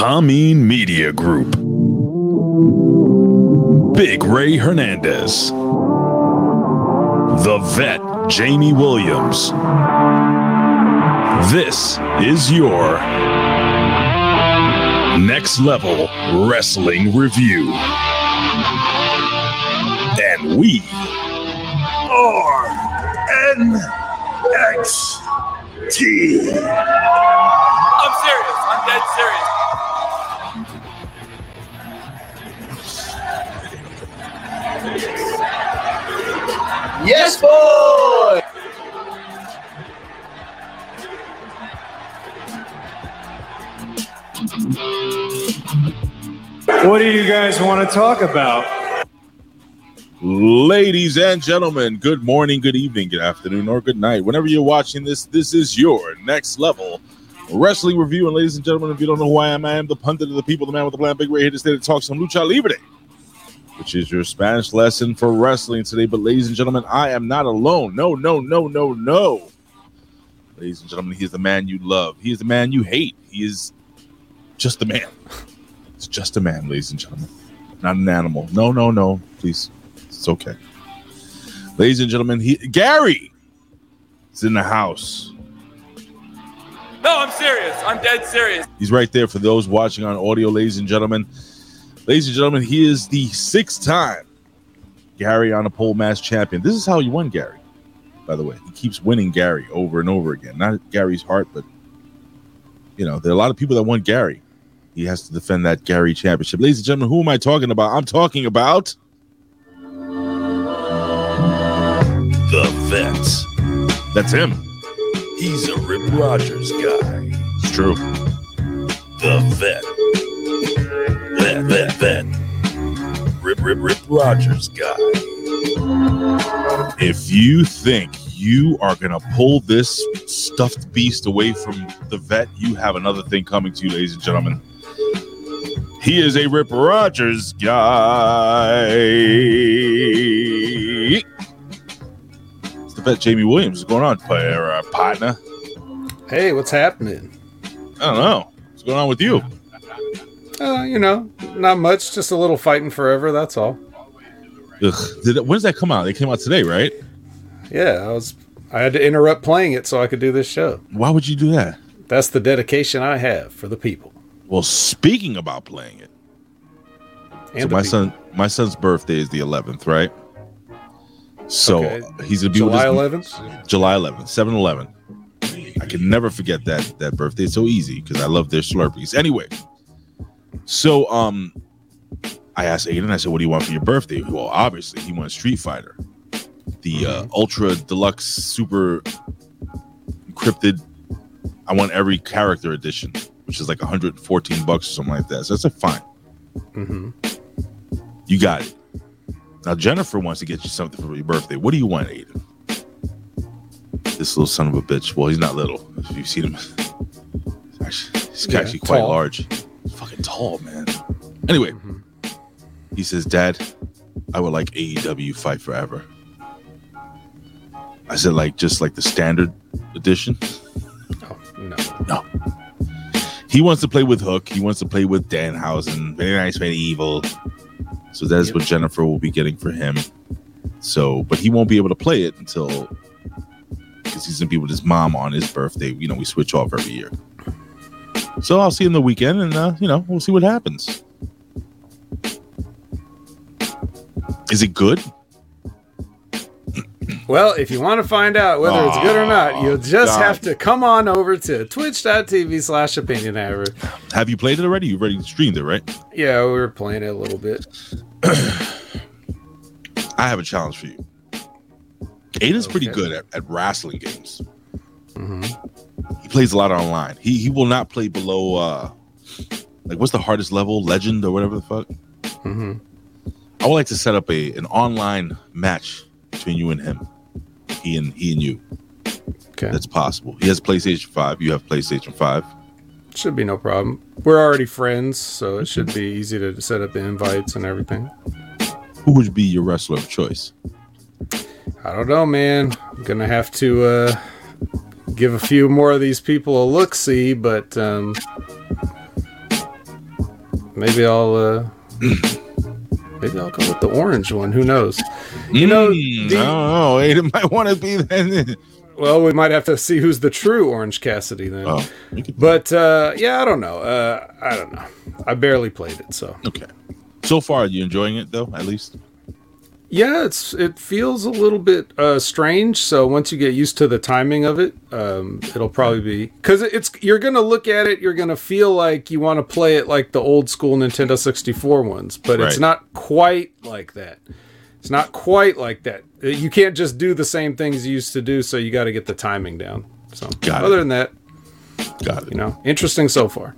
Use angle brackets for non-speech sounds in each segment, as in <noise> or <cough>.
Hameen Media Group. Big Ray Hernandez. The vet, Jamie Williams. This is your next level wrestling review. And we are NXT. I'm serious. I'm dead serious. Boy! What do you guys want to talk about? Ladies and gentlemen, good morning, good evening, good afternoon, or good night. Whenever you're watching this, this is your next level wrestling review. And ladies and gentlemen, if you don't know who I am, I am the pundit of the people, the man with the plan, Big Ray here to stay to talk some lucha libre, which is your Spanish lesson for wrestling today. But ladies and gentlemen, I am not alone. No, no, no, no, no. Ladies and gentlemen, he is the man you love. He is the man you hate. He is just a man. It's just a man, ladies and gentlemen, not an animal. No, no, no. Please, it's okay. Ladies and gentlemen, he Gary is in the house. No, I'm serious. I'm dead serious. He's right there for those watching on audio, ladies and gentlemen. Ladies and gentlemen, he is the sixth time Gary on a pole match champion. This is how you won Gary, by the way. He keeps winning Gary over and over again. Not Gary's heart, but you know, there are a lot of people that want Gary. He has to defend that Gary championship. Ladies and gentlemen, who am I talking about? I'm talking about the vet. That's him. He's a Rip Rogers guy. It's true. The vet. Vet, vet. Rip, Rip, Rip Rogers guy. If you think you are going to pull this stuffed beast away from the vet, you have another thing coming to you, ladies and gentlemen. He is a Rip Rogers guy. It's the vet Jamie Williams. What's going on, player, uh, partner? Hey, what's happening? I don't know. What's going on with you? Uh, you know, not much, just a little fighting forever, that's all. Ugh. Did it, when does that come out? They came out today, right? Yeah, I was I had to interrupt playing it so I could do this show. Why would you do that? That's the dedication I have for the people. Well, speaking about playing it, And so my people. son, my son's birthday is the 11th, right? So Okay. he's gonna be July with his, 11th. July 11th, 7 11. I can never forget that that birthday. It's so easy because I love their Slurpees. Anyway, so um, I asked Aiden. I said, "What do you want for your birthday?" Well, obviously he wants Street Fighter, the uh, Ultra Deluxe Super Encrypted. I want every character edition, which is like 114 bucks or something like that. So I said, "Fine, mm-hmm. you got it." Now Jennifer wants to get you something for your birthday. What do you want, Aiden? This little son of a bitch. Well, he's not little. If you've seen him, he's <laughs> actually, he's Yeah, actually quite tall. large. Fucking tall, man. Anyway, Mhm. he says, Dad, I would like AEW Fight Forever. I said, like, just like the standard edition. Oh, no. No. He wants to play with Hook. He wants to play with Danhausen. Very nice, very evil. So that's Yep. what Jennifer will be getting for him. So, but he won't be able to play it until because he's gonna be with his mom on his birthday. You know, we switch off every year. So I'll see him the weekend, and uh, you know, we'll see what happens. Is it good? <clears throat> Well, if you want to find out whether it's good or not, you'll just God. have to come on over to twitch.tv slash opinion hour. Have you played it already? You've already streamed it, right? Yeah, we were playing it a little bit. <clears throat> I have a challenge for you. Aiden's pretty good at, at wrestling games. hmm He plays a lot online. He he will not play below uh like what's the hardest level? Legend or whatever the fuck. hmm I would like to set up a an online match between you and him. He and he and you. Okay. That's possible. He has PlayStation 5. You have PlayStation 5. Should be no problem. We're already friends, so it should be easy to set up the invites and everything. Who would be your wrestler of choice? I don't know, man. I'm gonna have to uh, give a few more of these people a look see, but um, maybe I'll uh, maybe I'll go with the orange one. Who knows? You know, Mm, the- I don't know. <laughs> It might want to be then. well, we might have to see who's the true Orange Cassidy then. Oh, But uh, yeah, I don't know. Uh, I don't know. I barely played it, so okay. So far, are you enjoying it though? At least. Yeah, it's it feels a little bit uh, strange. So once you get used to the timing of it, um, it'll probably be because it's you're gonna look at it, you're gonna feel like you want to play it like the old school Nintendo 64 ones, but it's not quite like that. It's not quite like that. Uh, You can't just do the same things you used to do, so you got to get the timing down. So Got it. other than that, Got it. you know, interesting so far.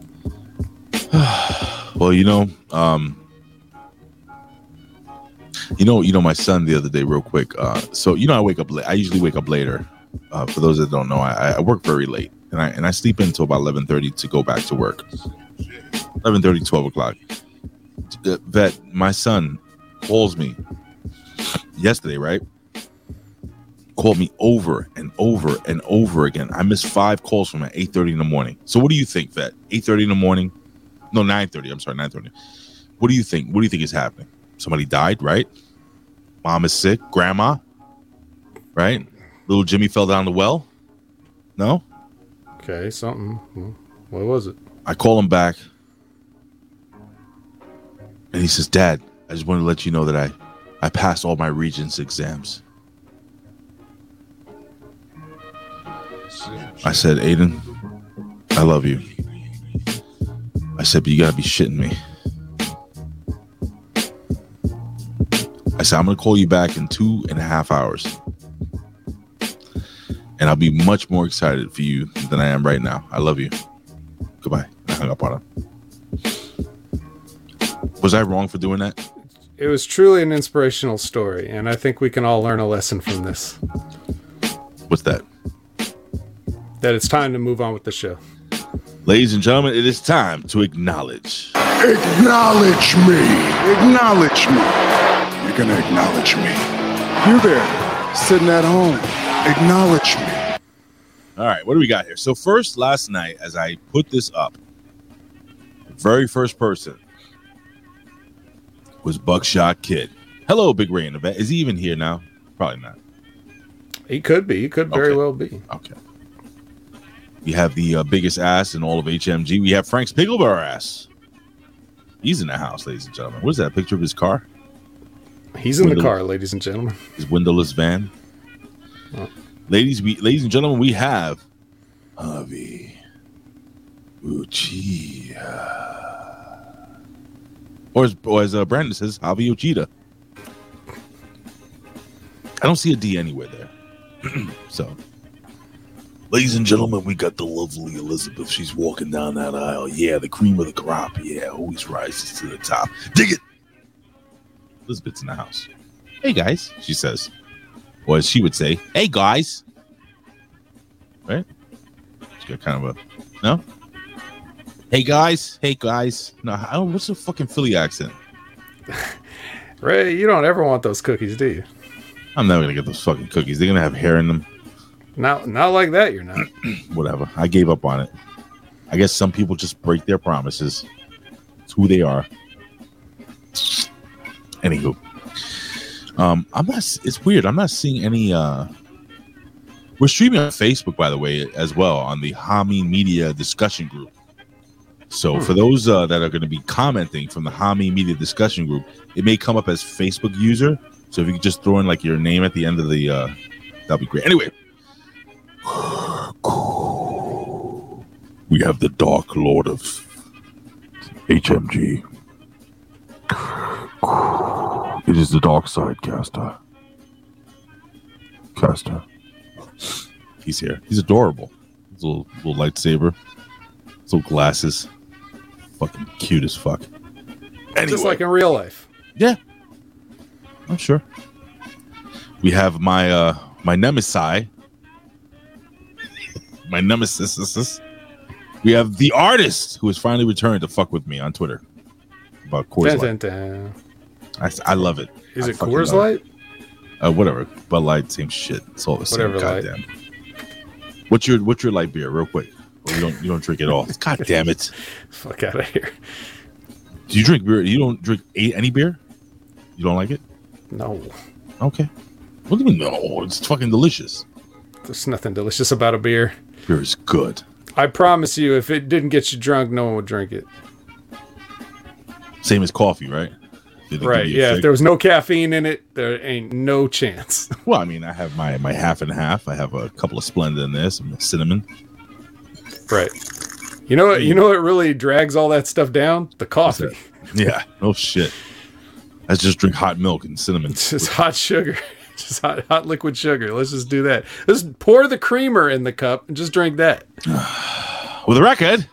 <sighs> Well, you know, um, you know, you know, my son the other day, real quick. Uh, so you know, I wake up late. I usually wake up later. Uh, for those that don't know, I, I work very late, and I and I sleep until about eleven thirty to go back to work. 11:30, 12 o'clock. Uh, Vet, my son calls me yesterday, right? Called me over and over and over again. I missed five calls from at 8:30 in the morning. So what do you think, Vet? 8:30 in the morning? No, 9:30. I'm sorry, 9:30. What do you think? What do you think is happening? Somebody died, right? Mom is sick. Grandma, right? Little Jimmy fell down the well. No, Okay, something. Hmm. What was it? I call him back, and he says, "Dad, I just wanted to let you know that I, I passed all my Regents exams." I said, "Aiden, I love you." I said, "But you gotta be shitting me." I said, "I'm gonna call you back in two and a half hours." And I'll be much more excited for you than I am right now. I love you. Goodbye. I hung up on him. Was I wrong for doing that? It was truly an inspirational story, and I think we can all learn a lesson from this. What's that? That it's time to move on with the show. Ladies and gentlemen, it is time to acknowledge. Acknowledge me. Acknowledge me. You're gonna acknowledge me. You there, sitting at home. Acknowledge me. All right, what do we got here? So, first, last night, as I put this up, the very first person was Buckshot Kid. Hello, Big Ray in the vet. Is he even here now? Probably not. He could be. He could very Okay. well be. Okay. We have the uh, biggest ass in all of HMG. We have Frank's Pickleborough ass. He's in the house, ladies and gentlemen. What is that? A picture of his car? He's in the car, ladies and gentlemen. his windowless van. Oh. Ladies, we, ladies and gentlemen, we have Avi Uchiha. Or as, or as uh, Brandon says, Avi Uchida. I don't see a D anywhere there. <clears throat> so, ladies and gentlemen, we got the lovely Elizabeth. She's walking down that aisle. Yeah, the cream of the crop. Yeah, always rises to the top. Dig it. Elizabeth's in the house. Hey, guys, she says. Or as she would say, hey, guys. Right? She's got kind of a, no? Hey, guys. Hey, guys. No, I don't, what's the fucking Philly accent? <laughs> Ray, you don't ever want those cookies, do you? I'm never going to get those fucking cookies. They're going to have hair in them. Not, not like that. You're not. <clears throat> Whatever. I gave up on it. I guess some people just break their promises. It's who they are. Anywho. Um, I'm not. It's weird. I'm not seeing any. uh We're streaming on Facebook, by the way, as well on the Hami Media discussion group. So for those uh, that are going to be commenting from the Hami Media discussion group, it may come up as Facebook user. So if you could just throw in like your name at the end of the, uh that'd be great. Anyway, we have the Dark Lord of HMG. It is the dark side, Caster. Caster. He's here. He's adorable. His little little lightsaber. His little glasses. Fucking cute as fuck. Anyway, Just like in real life. yeah. I'm sure. We have my uh my nemesis. My nemesis. We have the artist who has finally returned to fuck with me on Twitter about Coors Dun, Light. dun, dun. I, I love it. Is I it fucking Coors love it. Light? Uh, whatever. Bud Light, same shit. It's all the same. Whatever light. Goddamn. What's your What's your light beer, real quick? Or you don't You don't drink it all. <laughs> God damn it! Fuck out of here. Do you drink beer? You don't drink any beer? You don't like it? No, Okay. What do you mean? No, it's fucking delicious. there's nothing delicious about a beer. Beer is good. I promise you, if it didn't get you drunk, no one would drink it. Same as coffee, right? Did it give Right? Yeah. If there was no caffeine in it, there ain't no chance. <laughs> Well, I mean, I have my my half and half. I have a couple of Splenda in there, some cinnamon. right. You know what? You know what really drags all that stuff down? The coffee. Yeah, no shit. I just drink hot milk and cinnamon. It's <laughs> just hot sugar. <laughs> Just hot, hot liquid sugar. Let's just do that. Let's pour the creamer in the cup and just drink that. <sighs> With a record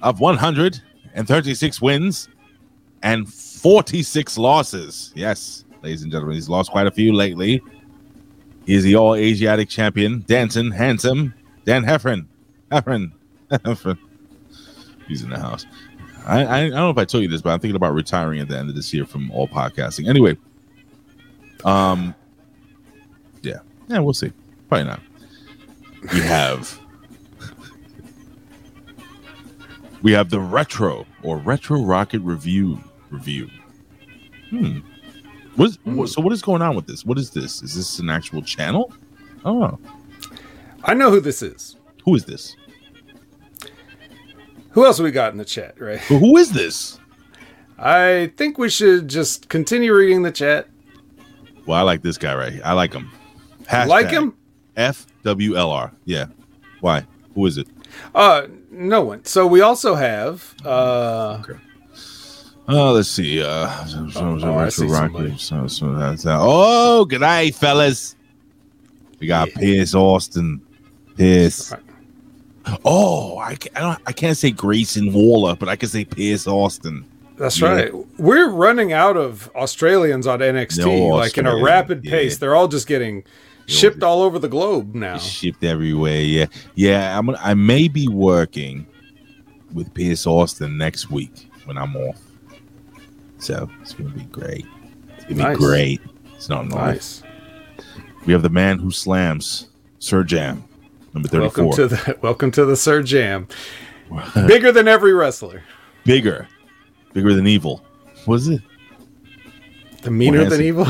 of 136 wins and 46 losses. Yes, ladies and gentlemen, he's lost quite a few lately. He is the all Asiatic champion, dancing, handsome, Dan Heffron. Heffron. <laughs> Heffron. He's in the house. I, I, I don't know if I told you this, but I'm thinking about retiring at the end of this year from all podcasting. Anyway, um, yeah, yeah, we'll see. Probably not. We have <laughs> we have the retro or retro rocket review review. Hmm. What is, what, so what is going on with this? What is this? Is this an actual channel? Oh, I know who this is. who is this? Who else we got in the chat, right? Who- Who is this? I think we should just continue reading the chat. Well, I like this guy right here. I like him. Hashtag Like him? FWLR. Yeah. Why? Who is it? Uh, no one. So we also have uh Oh, let's see. Uh, oh, I see somebody. So, so that's, uh, oh, good night, fellas. We got Pierce Austin. Pierce. Oh, I, ca- I don't. I can't say Grayson Waller, but I can say Pierce Austin. That's Yeah. right. We're running out of Australians on NXT, No like in a rapid yeah. pace. They're all just getting shipped all over the globe now. Shipped everywhere. Yeah, yeah. I'm. I may be working with Pierce Austin next week when I'm off. So it's gonna be great. It's gonna Nice. be great. It's not nice. Nice. We have the man who slams, Sir Jam, number thirty-four. Welcome to the <laughs> welcome to the Sir Jam. <laughs> Bigger than every wrestler. bigger, bigger than evil. What is it? The meaner than he- evil.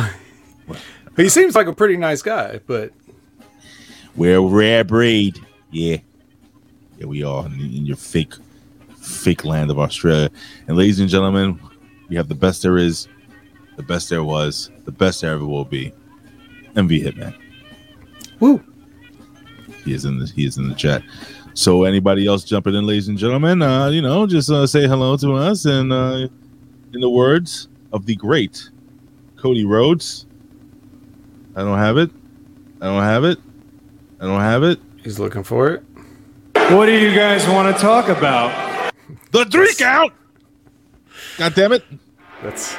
<laughs> he seems like a pretty nice guy, but We're a rare breed. Yeah. Yeah, we are in, in your fake, fake land of Australia. And ladies and gentlemen, we have the best there is, the best there was, the best there ever will be. MV Hitman. woo. He is in the he is in the chat. So anybody else jumping in, ladies and gentlemen, uh, you know, just uh, say hello to us and uh, in the words of the great Cody Rhodes. I don't have it. I don't have it. I don't have it. He's looking for it. What do you guys want to talk about? The three count. God damn it! That's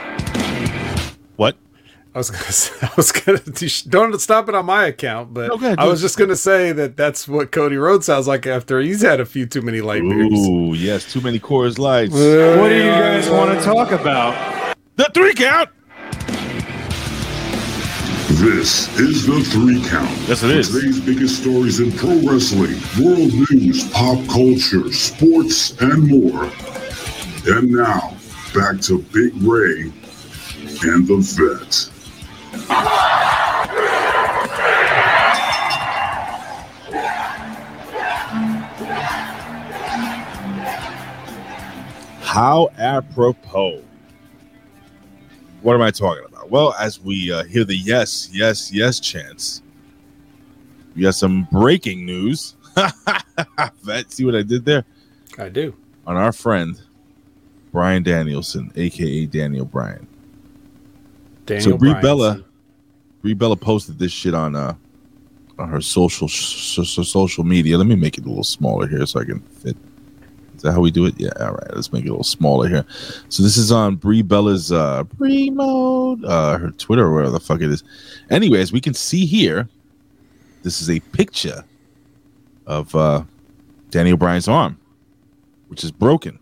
What? I was gonna <laughs> say, I was gonna don't stop it on my account, but Okay, I was just gonna say that that's what Cody Rhodes sounds like after he's had a few too many light beers. Ooh, yes, too many Coors Lights. Uh, what do you guys want to talk about? The three count. This is the three count. Yes, it For is. Today's biggest stories in pro wrestling, world news, pop culture, sports, and more. And now, back to Big Ray and the vet. How apropos. What am I talking about? Well, as we uh, hear the yes, yes, yes chants, we got some breaking news. <laughs> Vet, see what I did there? I do. On our friend, Bryan Danielson, aka Daniel Bryan. Daniel so Brie. Bella, Brie Bella posted this shit on uh on her social so, so- social media. Let me make it a little smaller here so I can fit. Is that how we do it? Yeah. All right. Let's make it a little smaller here. So this is on Brie Bella's uh Brie mode, uh her Twitter or whatever the fuck it is. Anyways, we can see here. This is a picture of uh Daniel Bryan's arm, which is broken.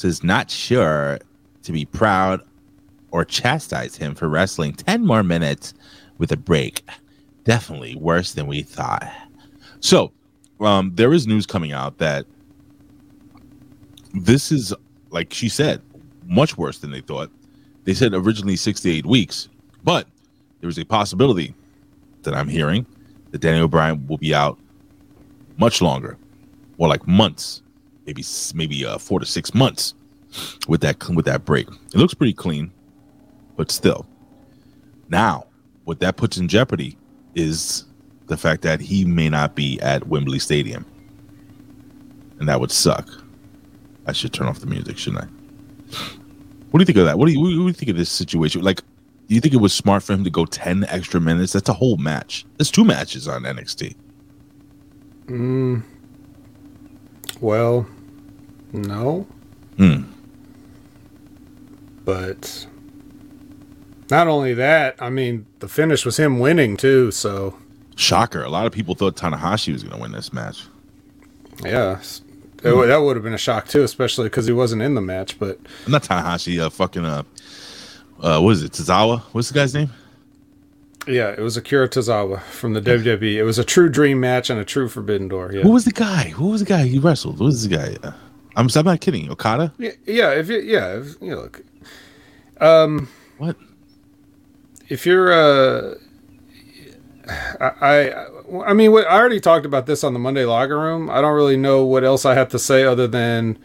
Says not sure to be proud or chastise him for wrestling 10 more minutes with a break. Definitely worse than we thought. So, um, there is news coming out that this is like she said, much worse than they thought. They said originally 68 weeks, but there is a possibility that I'm hearing that Daniel Bryan will be out much longer, or like months, maybe maybe uh, four to six months with that with that break. It looks pretty clean, but still. Now, what that puts in jeopardy is the fact that he may not be at Wembley Stadium, and that would suck. I should turn off the music, shouldn't I? What do you think of that? What do you, what do you think of this situation? Like, do you think it was smart for him to go ten extra minutes? That's a whole match. There's two matches on NXT. Mm. Well, no. Hmm. But not only that, I mean, the finish was him winning too. So Shocker! A lot of people thought Tanahashi was going to win this match. yeah, that would have been a shock too, especially because he wasn't in the match. But Not Tanahashi. Uh, fucking uh, uh, what is it? Tozawa. What's the guy's name? Yeah, it was Akira Tozawa from the WWE. It was a true dream match and a true Forbidden Door. Yeah, Who was the guy? Who was the guy he wrestled? Who was the guy? Uh, I'm, I'm not kidding. Okada. yeah, yeah. If you, yeah, if, you know, look, um, What? if you're uh I, I I mean what I already talked about this on the Monday Locker Room. I don't really know what else I have to say other than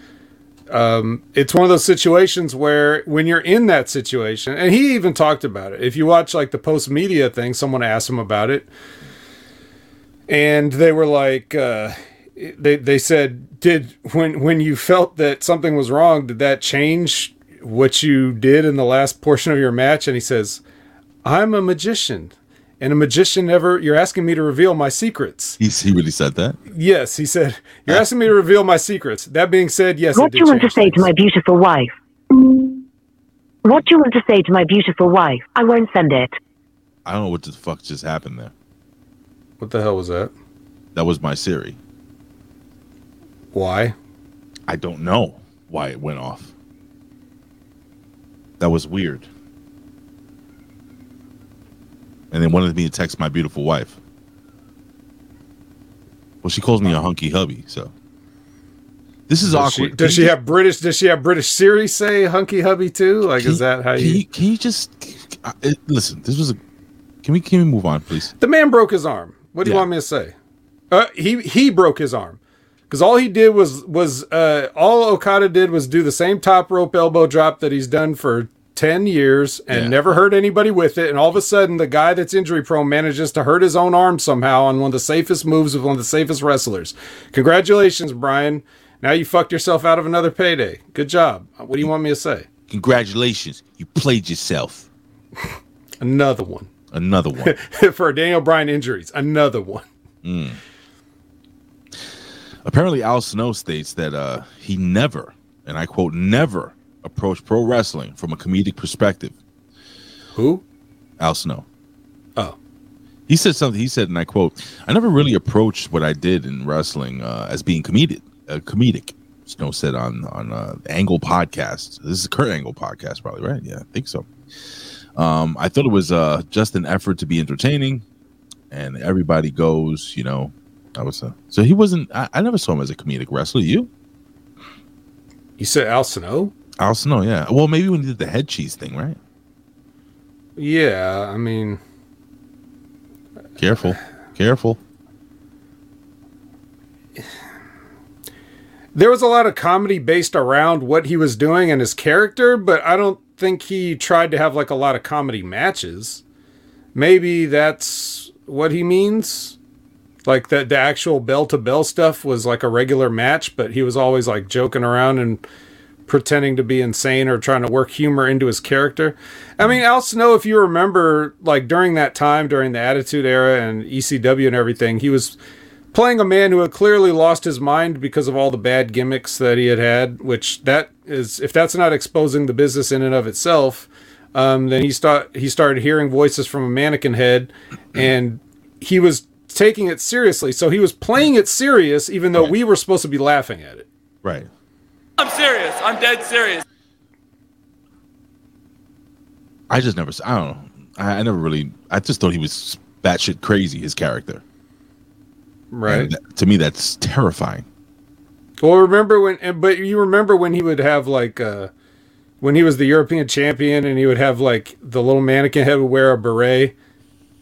um it's one of those situations where when you're in that situation and he even talked about it. If you watch like the post media thing, someone asked him about it and they were like uh they they said did when when you felt that something was wrong did that change what you did in the last portion of your match and he says I'm a magician. And a magician never, you're asking me to reveal my secrets. He, he really said that. Yes, he said, you're ah. asking me to reveal my secrets. That being said, yes, What do did you want to change say to my beautiful wife? What do you want to say to my beautiful wife? I won't send it. I don't know what the fuck just happened there. What the hell was that? That was my Siri. Why? I don't know why it went off. That was weird. And they wanted me to text my beautiful wife. Well, she calls me a hunky hubby, so this is Does she, awkward. does Can she you have British, does she have British Siri say hunky hubby too? Like, Can is that how can you, Can you just uh, listen? This was a. Can we can we move on, please? the man broke his arm. What do you want me to say? Uh, he, he broke his arm. Because all he did was was uh, all Okada did was do the same top rope elbow drop that he's done for ten years and Yeah. never hurt anybody with it. And all of a sudden, the guy that's injury prone manages to hurt his own arm somehow on one of the safest moves of one of the safest wrestlers. Congratulations, Bryan. Now you fucked yourself out of another payday. Good job. What do you want me to say? Congratulations, you played yourself. <laughs> Another one Another one. <laughs> for Daniel Bryan injuries. Another one. Apparently, Al Snow states that uh, he never, and I quote, never approached pro wrestling from a comedic perspective. Who? Al Snow. Oh, He said something. He said, and I quote, "I never really approached what I did in wrestling uh, as being comedic. Uh, comedic." Snow said on on uh, Angle podcast. This is a Kurt Angle podcast, probably right? Yeah, I think so. Um, I thought it was uh, just an effort to be entertaining, and everybody goes, you know. I was uh, so he wasn't. I, I never saw him as a comedic wrestler. You, you said Al Snow? Al Snow, yeah. Well, maybe when he did the head cheese thing, right? Yeah, I mean, Careful, careful. there was a lot of comedy based around what he was doing and his character, but I don't think he tried to have like a lot of comedy matches. Maybe that's what he means. Like that the actual bell to bell stuff was like a regular match, but he was always like joking around and pretending to be insane or trying to work humor into his character. I mean, Al Snow, if you remember, like during that time, during the Attitude Era and ECW and everything, he was playing a man who had clearly lost his mind because of all the bad gimmicks that he had had. Which that is, if that's not exposing the business in and of itself, um, then he start he started hearing voices from a mannequin head, and he was taking it seriously. So he was playing it serious, even though we were supposed to be laughing at it. Right. I'm serious. I'm dead serious. I just never. I don't know. I, I never really. I just thought he was batshit crazy. His character. Right. And that- to me, that's terrifying. Well, remember when? But you remember when he would have like uh, when he was the European champion, and he would have like the little mannequin head would wear a beret.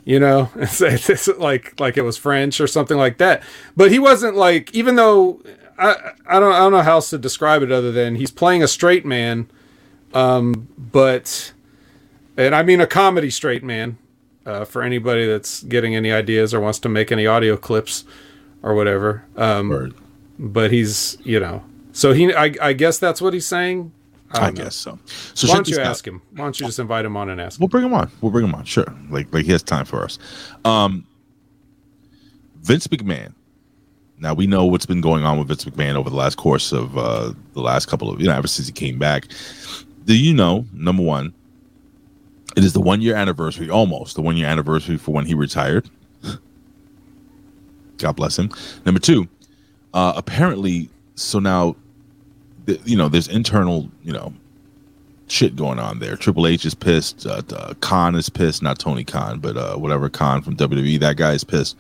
You know, <laughs> and say this like like it was French or something like that. But he wasn't like even though I I don't I don't know how else to describe it other than he's playing a straight man, um, but and I mean a comedy straight man. Uh, for anybody that's getting any ideas or wants to make any audio clips or whatever. Um, but he's you know so he I, I guess that's what he's saying I, know. guess so. So why don't you ask him why don't you just invite him on and ask him We'll bring him on. We'll bring him on. Sure. Like like he has time for us. Um Vince McMahon. Now we know what's been going on with Vince McMahon over the last course of uh the last couple of you know, ever since he came back. Do you know, number one, it is the one year anniversary, almost the one year anniversary for when he retired. <laughs> God bless him. Number two, uh apparently so now th- you know, there's internal, you know, shit going on there. Triple H is pissed. Uh, uh, Khan is pissed. Not Tony Khan, but uh, whatever Khan from WWE. That guy is pissed.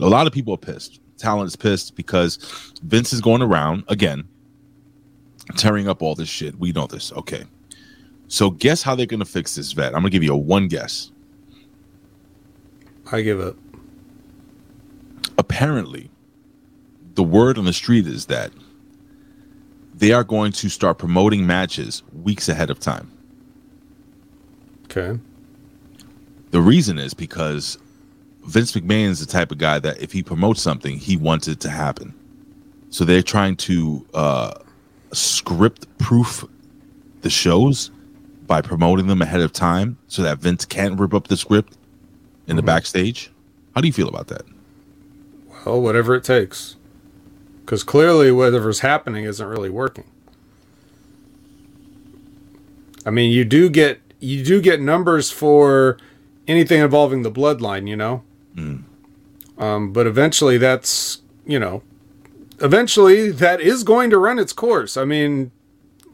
A lot of people are pissed. Talent is pissed because Vince is going around again, tearing up all this shit. We know this. Okay. So guess how they're gonna fix this vet? I'm gonna give you a one guess. i give up Apparently, the word on the street is that they are going to start promoting matches weeks ahead of time. okay The reason is because Vince McMahon is the type of guy that if he promotes something, he wants it to happen. So they're trying to uh, script proof the shows by promoting them ahead of time so that Vince can't rip up the script in the backstage. How do you feel about that? well whatever it takes because clearly whatever's happening isn't really working i mean you do get you do get numbers for anything involving the bloodline you know um, but eventually that's you know eventually that is going to run its course. I mean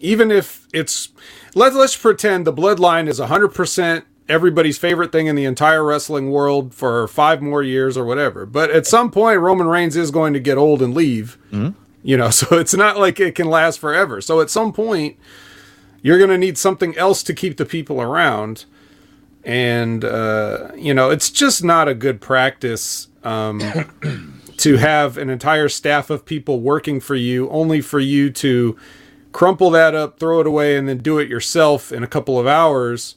even if it's let's let's pretend the bloodline is 100% everybody's favorite thing in the entire wrestling world for 5 more years or whatever. But at some point Roman Reigns is going to get old and leave you know <laughs> so it's not like it can last forever. So at some point you're going to need something else to keep the people around and uh, you know it's just not a good practice um, <coughs> to have an entire staff of people working for you only for you to crumple that up throw it away and then do it yourself in a couple of hours.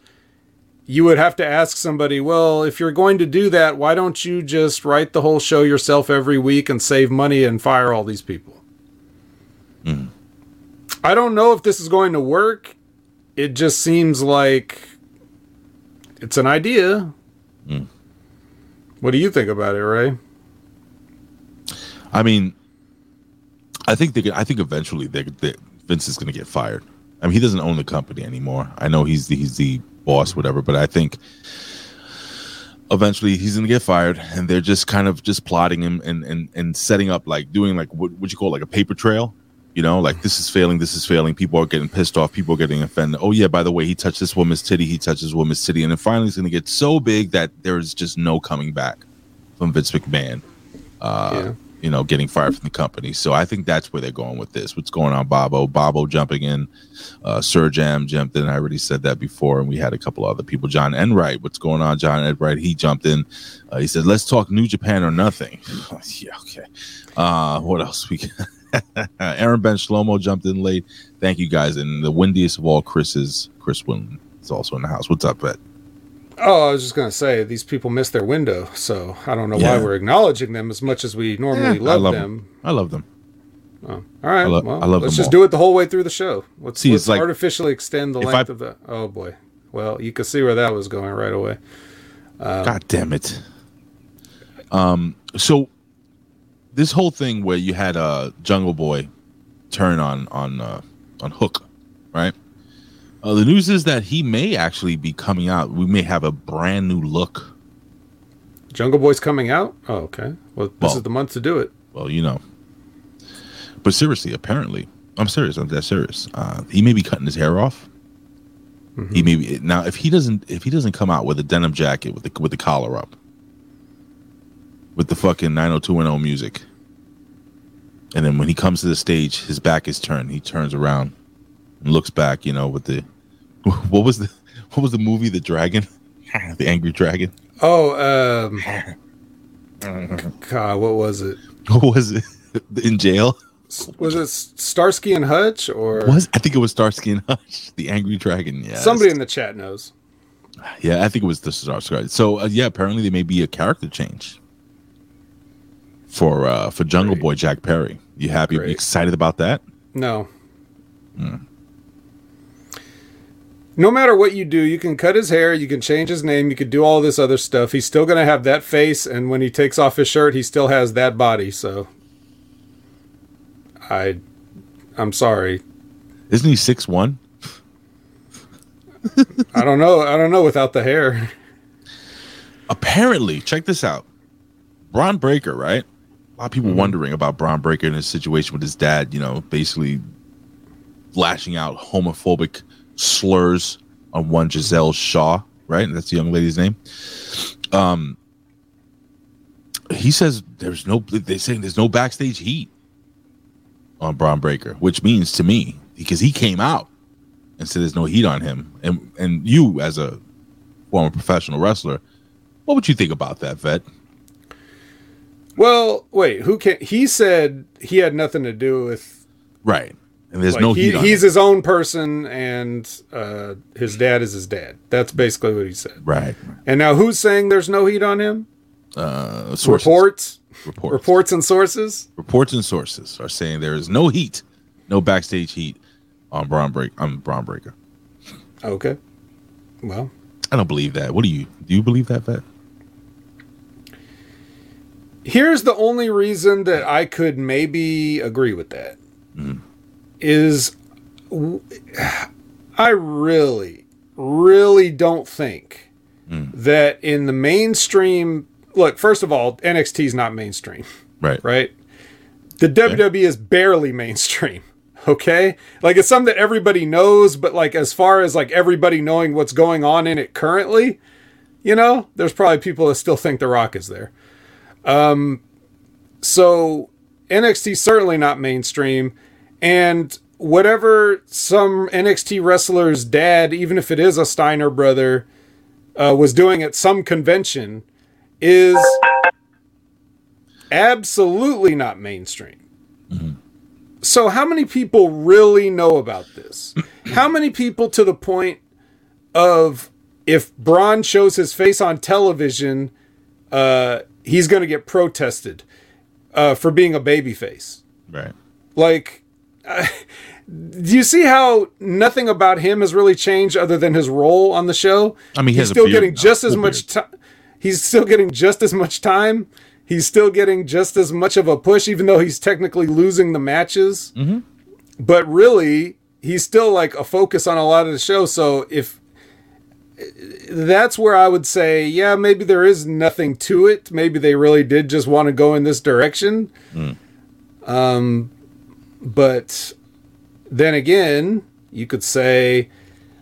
You would have to ask somebody well if you're going to do that why don't you just write the whole show yourself every week and save money and fire all these people? I don't know if this is going to work. It just seems like it's an idea hmm. what do you think about it ray I mean, I think they. could- I think eventually they, they, Vince is going to get fired. I mean, he doesn't own the company anymore. I know he's the, he's the boss, whatever, but I think eventually he's going to get fired, and they're just kind of just plotting him and and and setting up like doing like what what you call like a paper trail. You know, like this is failing, this is failing. People are getting pissed off. People are getting offended. Oh yeah, by the way, he touched this woman's titty. He touched this woman's titty, and then finally it's going to get so big that there is just no coming back from Vince McMahon yeah. you know, getting fired from the company. So I think that's where they're going with this. What's going on, Bobo? Bobo jumping in, uh, Sir Jam jumped in. I already said that before, and we had a couple other people. John Enright, what's going on? John Enright, he jumped in. Uh, he said, "Let's talk New Japan or nothing." <laughs> yeah, okay. Uh, what else we? <laughs> Aaron Ben Shlomo jumped in late. Thank you guys, and the windiest of all, Chris is Chris Wynn is also in the house. What's up, Vet? Oh, I was just gonna say these people missed their window, so I don't know Yeah. why we're acknowledging them as much as we normally Eh, I love, love them. I love them. Oh, all right, I lo- well, I love let's them just all. do it the whole way through the show. Let's, See, let's it's like- artificially extend the length I- of the. Oh boy, well you can see where that was going right away. God damn it. Um, so this whole thing where you had uh Jungle Boy turn on on uh, on Hook, right? Uh, the news is that he may actually be coming out. We may have a brand new look. Jungle Boy's coming out. Oh, okay. Well, this Well- is the month to do it. Well, you know. But seriously, apparently, I'm serious. I'm that serious. Uh, he may be cutting his hair off. He may be now. If he doesn't, if he doesn't come out with a denim jacket with the with the collar up, with the fucking 90210 music, And then when he comes to the stage, his back is turned. He turns around and looks back. You know, with the <laughs> what was the what was the movie? The dragon, <laughs> the angry dragon. Oh, um, <laughs> God, what was it? What was it? In jail? Was it Starsky and Hutch or Was I think it was Starsky and Hutch, the angry dragon. Yeah, somebody in the chat knows? Yeah, I think it was the Starsky. So uh, yeah, apparently there may be a character change for uh for Jungle Boy Jack Perry. You happy? Great. You excited about that? No. No matter what you do, you can cut his hair, you can change his name, you can do all this other stuff. He's still going to have that face, and when he takes off his shirt, he still has that body. So, I, I'm sorry. Isn't he six one? <laughs> I don't know. I don't know without the hair. Apparently, check this out. Bron Breakker, right? A lot of people wondering about Bron Breakker and his situation with his dad. You know, basically lashing out homophobic slurs on one Gisele Shaw, right? That's the young lady's name. Um, he says there's no. They're saying there's no backstage heat on Bron Breakker, which means to me because he came out and said there's no heat on him, and and you as a former professional wrestler, what would you think about that, vet? Well, wait. Who can? He said he had nothing to do with. Right, and there's like, no he, heat on he's him. his own person, and uh, his dad is his dad. That's basically what he said. right. And now, who's saying there's no heat on him? Uh, sources, Reports, reports, reports, and sources. reports, and sources are saying there is no heat, no backstage heat on Braun Break on Bron Breakker. Okay. Well, I don't believe that. What do you do? You believe that, vet? Here's the only reason that I could maybe agree with that hmm. is I really, really don't think hmm. that in the mainstream. Look, first of all, NXT is not mainstream, Right. right? The WWE is barely mainstream. <laughs> Okay, like it's something that everybody knows, but like as far as like everybody knowing what's going on in it currently, you know, there's probably people that still think The Rock is there. So NXT certainly not mainstream, and whatever some NXT wrestler's dad, even if it is a Steiner brother, uh, was doing at some convention, is absolutely not mainstream. So how many people really know about this? how many people to the point of if Bron shows his face on television, uh, he's going to get protested uh, for being a babyface. Right. Like, uh, do you see how nothing about him has really changed other than his role on the show? I mean, he he's still getting just as much time. He's still getting just as much time. He's still getting just as much of a push, even though he's technically losing the matches. Mm-hmm. But really, he's still like a focus on a lot of the show. So if that's where I would say, yeah, maybe there is nothing to it. Maybe they really did just want to go in this direction. Um, but then again, you could say,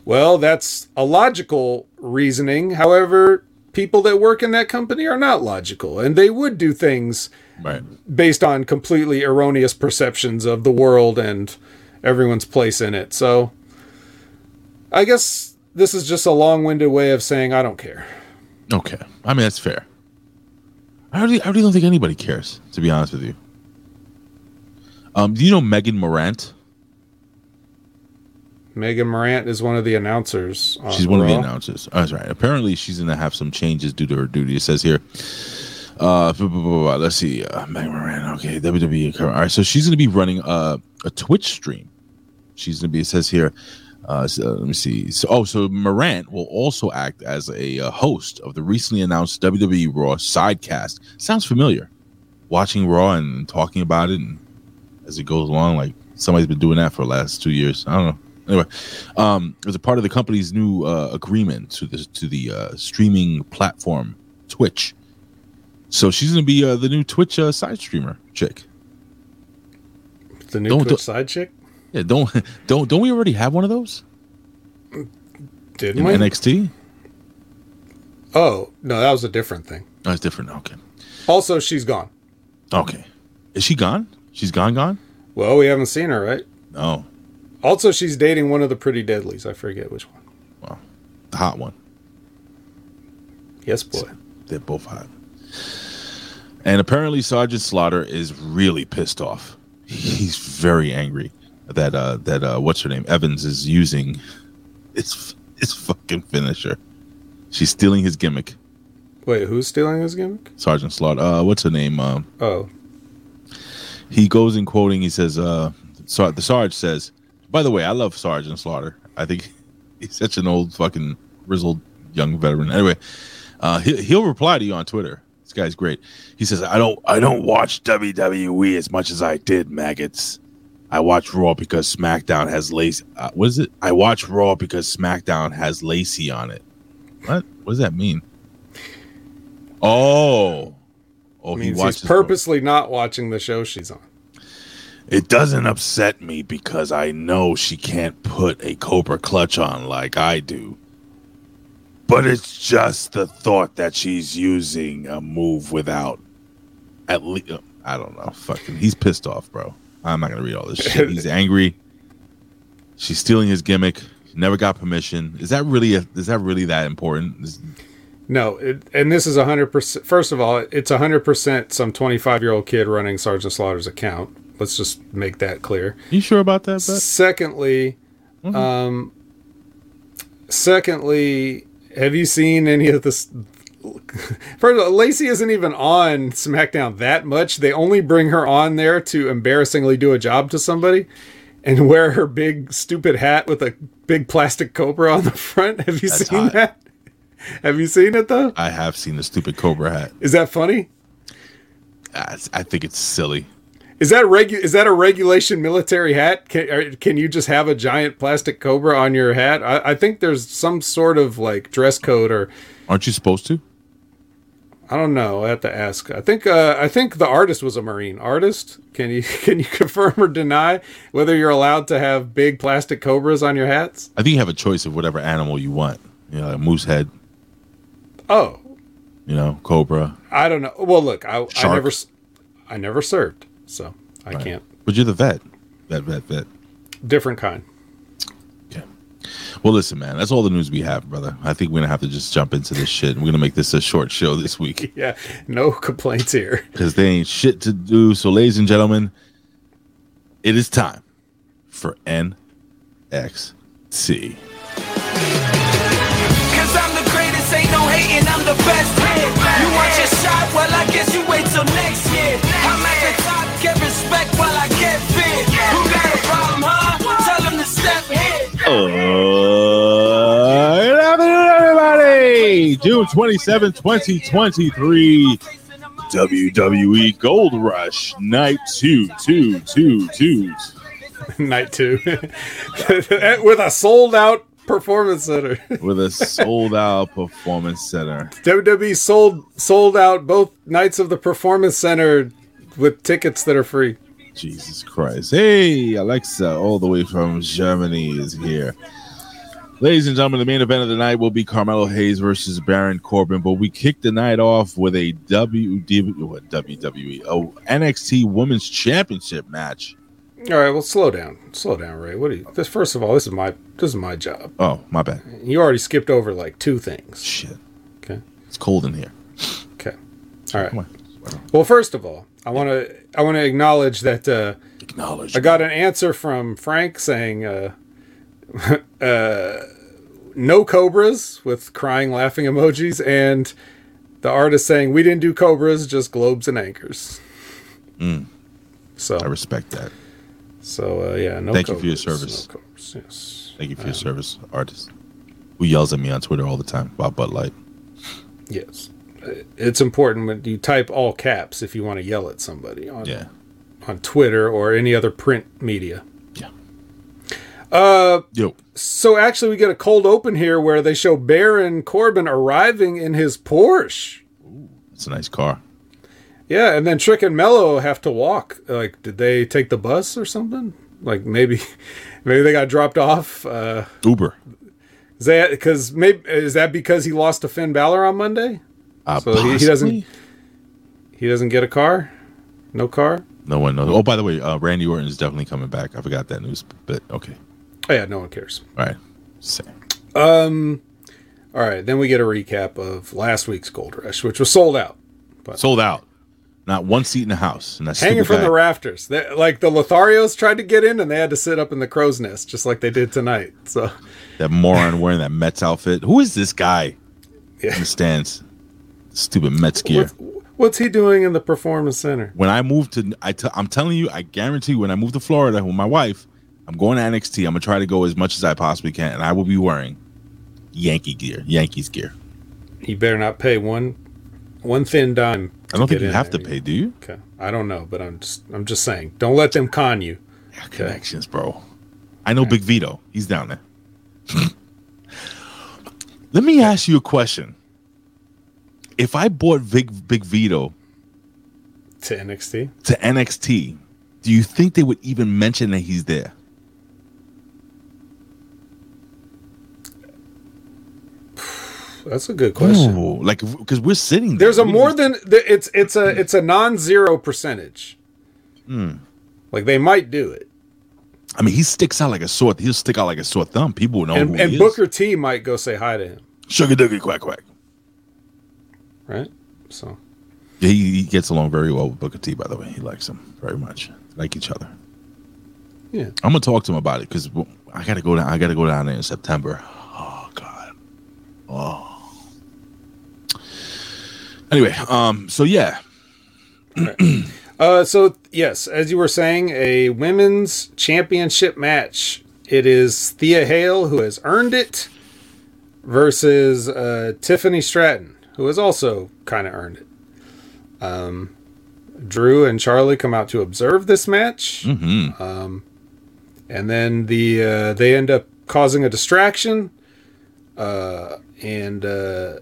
well, that's a logical reasoning. However, people that work in that company are not logical, and they would do things Right. based on completely erroneous perceptions of the world and everyone's place in it. So I guess this is just a long-winded way of saying I don't care. Okay. I mean, that's fair. I really, I really don't think anybody cares, to be honest with you. Um, do you know Megan Morant? Megan Morant is one of the announcers. on She's one of the announcers. Oh, that's right. Apparently, she's going to have some changes due to her duty. It says here. Uh, blah, blah, blah, blah. let's see. Uh, Megan Morant. Okay, WWE. All right, so she's going to be running uh, a Twitch stream. She's going to be. It says here. Uh, so, let me see. So, oh, so Morant will also act as a uh, host of the recently announced WWE Raw sidecast. Sounds familiar. Watching Raw and talking about it, and as it goes along, like somebody's been doing that for the last two years. I don't know. Anyway, um, as a part of the company's new uh, agreement to the to the uh, streaming platform Twitch. So she's going to be uh, the new Twitch uh, side streamer chick. The new Don't- Twitch don't- side chick. Yeah, don't <laughs> don't don't we already have one of those Didn't in we? NXT? oh no, that was a different thing. Oh, it's different. Okay, Also, she's gone. okay. Is she gone? She's gone, gone. Well, we haven't seen her, right? No, Also, she's dating one of the pretty deadlies. I forget which one. Well, the hot one. Yes, boy. They're both hot. And apparently, Sergeant Slaughter is really pissed off. He's very angry that uh that uh what's her name Evans is using it's it's fucking finisher. She's stealing his gimmick. Wait, who's stealing his gimmick? Sergeant Slaughter. Uh, what's her name? Um, Oh, he goes in quoting. He says, "Uh, Sar- the Sarge says." By the way, I love Sergeant Slaughter. I think <laughs> he's such an old fucking grizzled young veteran. Anyway, uh, he, he'll reply to you on Twitter. This guy's great. He says, "I don't, I don't watch WWE as much as I did maggots. I watch Raw because SmackDown has Lacey. Uh, what is it? I watch Raw because SmackDown has Lacey on it. What? What does that mean? Oh, oh, he watches he's purposely not watching the show she's on. It doesn't upset me because I know she can't put a Cobra clutch on like I do. But it's just the thought that she's using a move without at least I don't know. Fucking he's pissed off, bro. I'm not gonna read all this shit. He's angry. She's stealing his gimmick. Never got permission. Is that really a, is that really that important? Is- No, it, and this is hundred percent. First of all, it's hundred percent some twenty-five-year-old kid running Sergeant Slaughter's account. Let's just make that clear. you sure about that, Bet? Secondly, um, secondly, have you seen any of this? First of all, Lacey isn't even on SmackDown that much. They only bring her on there to embarrassingly do a job to somebody and wear her big stupid hat with a big plastic cobra on the front. Have you That's seen hot. that? Have you seen it though? I have seen the stupid Cobra hat. Is that funny? I, I think it's silly. Is that regu- Is that a regulation military hat? Can can you just have a giant plastic cobra on your hat? I, I think there's some sort of like dress code, or Aren't you supposed to? I don't know. I have to ask. I think uh, I think the artist was a marine artist. Can you <laughs> can you confirm or deny whether you're allowed to have big plastic cobras on your hats? I think you have a choice of whatever animal you want. You know, like moose head, Oh, you know, cobra. I don't know. Well, look, I, I never I never served, so I Right. can't. But you're the vet. Vet, vet, vet. Different kind. Okay. Well, listen, man, that's all the news we have, brother. I think we're going to have to just jump into this shit. And we're going to make this a short show this week <laughs> Yeah, no complaints here. <laughs> because there ain't shit to do. So, ladies and gentlemen, it is time for NXT. Cause June 27, 2023. WWE Gold Rush Night 2, 2, 2, 2. <laughs> Night 2. <laughs> With a sold out performance center. <laughs> With a sold out performance center. WWE sold sold out both nights of the performance center with tickets that are free. Jesus Christ. Hey, Alexa, all the way from Germany is here. Ladies and gentlemen, the main event of the night will be Carmelo Hayes versus Baron Corbin, but we kick the night off with a WD, what, WWE, oh, NXT Women's Championship match. All right, well, slow down, slow down, Ray. What do you? This first of all, this is my this is my job. Oh, my bad. You already skipped over like two things. Shit. Okay, It's cold in here. okay, all right. Well, first of all, I want to I want to acknowledge that uh, Acknowledge. I got an answer from Frank saying uh, <laughs> uh, no cobras with crying laughing emojis, and the artist saying we didn't do cobras, just globes and anchors. Mm. So I respect that. So uh, yeah, no. Thank you for your service. No cobras, yes. Thank you for your service, artist. Who yells at me on Twitter all the time about Bud Light. Yes, Uh, it's important when you type all caps if you want to yell at somebody on Yeah. on Twitter or any other print media. Uh, Yo. so actually, we get a cold open here where they show Baron Corbin arriving in his Porsche. It's a nice car. Yeah, and then Trick and Mello have to walk. Like, did they take the bus or something? Like maybe, <laughs> maybe they got dropped off. Uh, Uber. is that because maybe is that because he lost to Finn Balor on Monday? Uh, So he, he doesn't he doesn't get a car, no car. No one knows. Oh, by the way, uh, Randy Orton is definitely coming back. I forgot that news, but okay. Oh yeah, no one cares. All right. Same. Um, all right, then we get a recap of last week's Gold Rush, which was sold out, Sold out. Not one seat in the house. And that's hanging from the rafters. They, like the Lotharios tried to get in, and they had to sit up in the crow's nest, just like they did tonight. So That moron wearing that Mets outfit. Who is this guy Yeah. in the stands? Stupid Mets gear. what's, what's he doing in the performance center? when I moved to, I t- I'm telling you, I guarantee you, when I move to Florida with my wife, I'm going to NXT. I'm gonna try to go as much as I possibly can, and I will be wearing Yankee gear, Yankees gear. He better not pay one one thin dime. I don't think you have to pay, do you? Okay, I don't know, but I'm just I'm just saying, don't let them con you. Connections, bro. I know Big Vito. He's down there. <laughs> Let me ask you a question. If I bought Big Big Vito To NXT, to NXT, do you think they would even mention that he's there? That's a good question. Ooh, like because we're sitting there. There's a more than it's it's a it's a non-zero percentage. Hmm. Like they might do it, I mean, he sticks out like a sore. He'll stick out like a sore thumb. People will know and who and Booker T might go say hi to him. Sugar Doogie Quack Quack. right? So Yeah, he, he gets along very well with Booker T. By the way, he likes him very much. Like each other. yeah, I'm gonna talk to him about it because I gotta go down. I gotta go down there in September. Oh God. Oh. Anyway, um. So yeah, <clears throat> Uh, so yes, as you were saying, a women's championship match. It is Thea Hail who has earned it versus uh, Tiffany Stratton, who has also kind of earned it. Um, Drew and Charlie come out to observe this match, um, and then the uh, they end up causing a distraction, uh, and uh,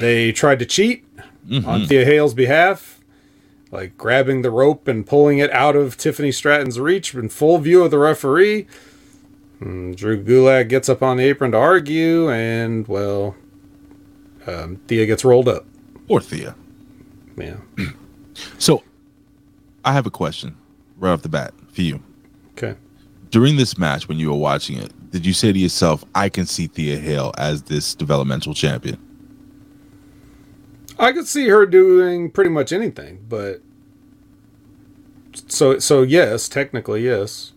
they tried to cheat on Thea Hail's behalf like grabbing the rope and pulling it out of Tiffany Stratton's reach in full view of the referee. Hmm, Drew Gulak gets up on the apron to argue, and well, um, Thea gets rolled up. or Thea. Yeah. <clears throat> So, I have a question right off the bat for you. Okay. During this match, when you were watching it, did you say to yourself, "I can see Thea Hail as this developmental champion"? I could see her doing pretty much anything, but so so yes, technically yes.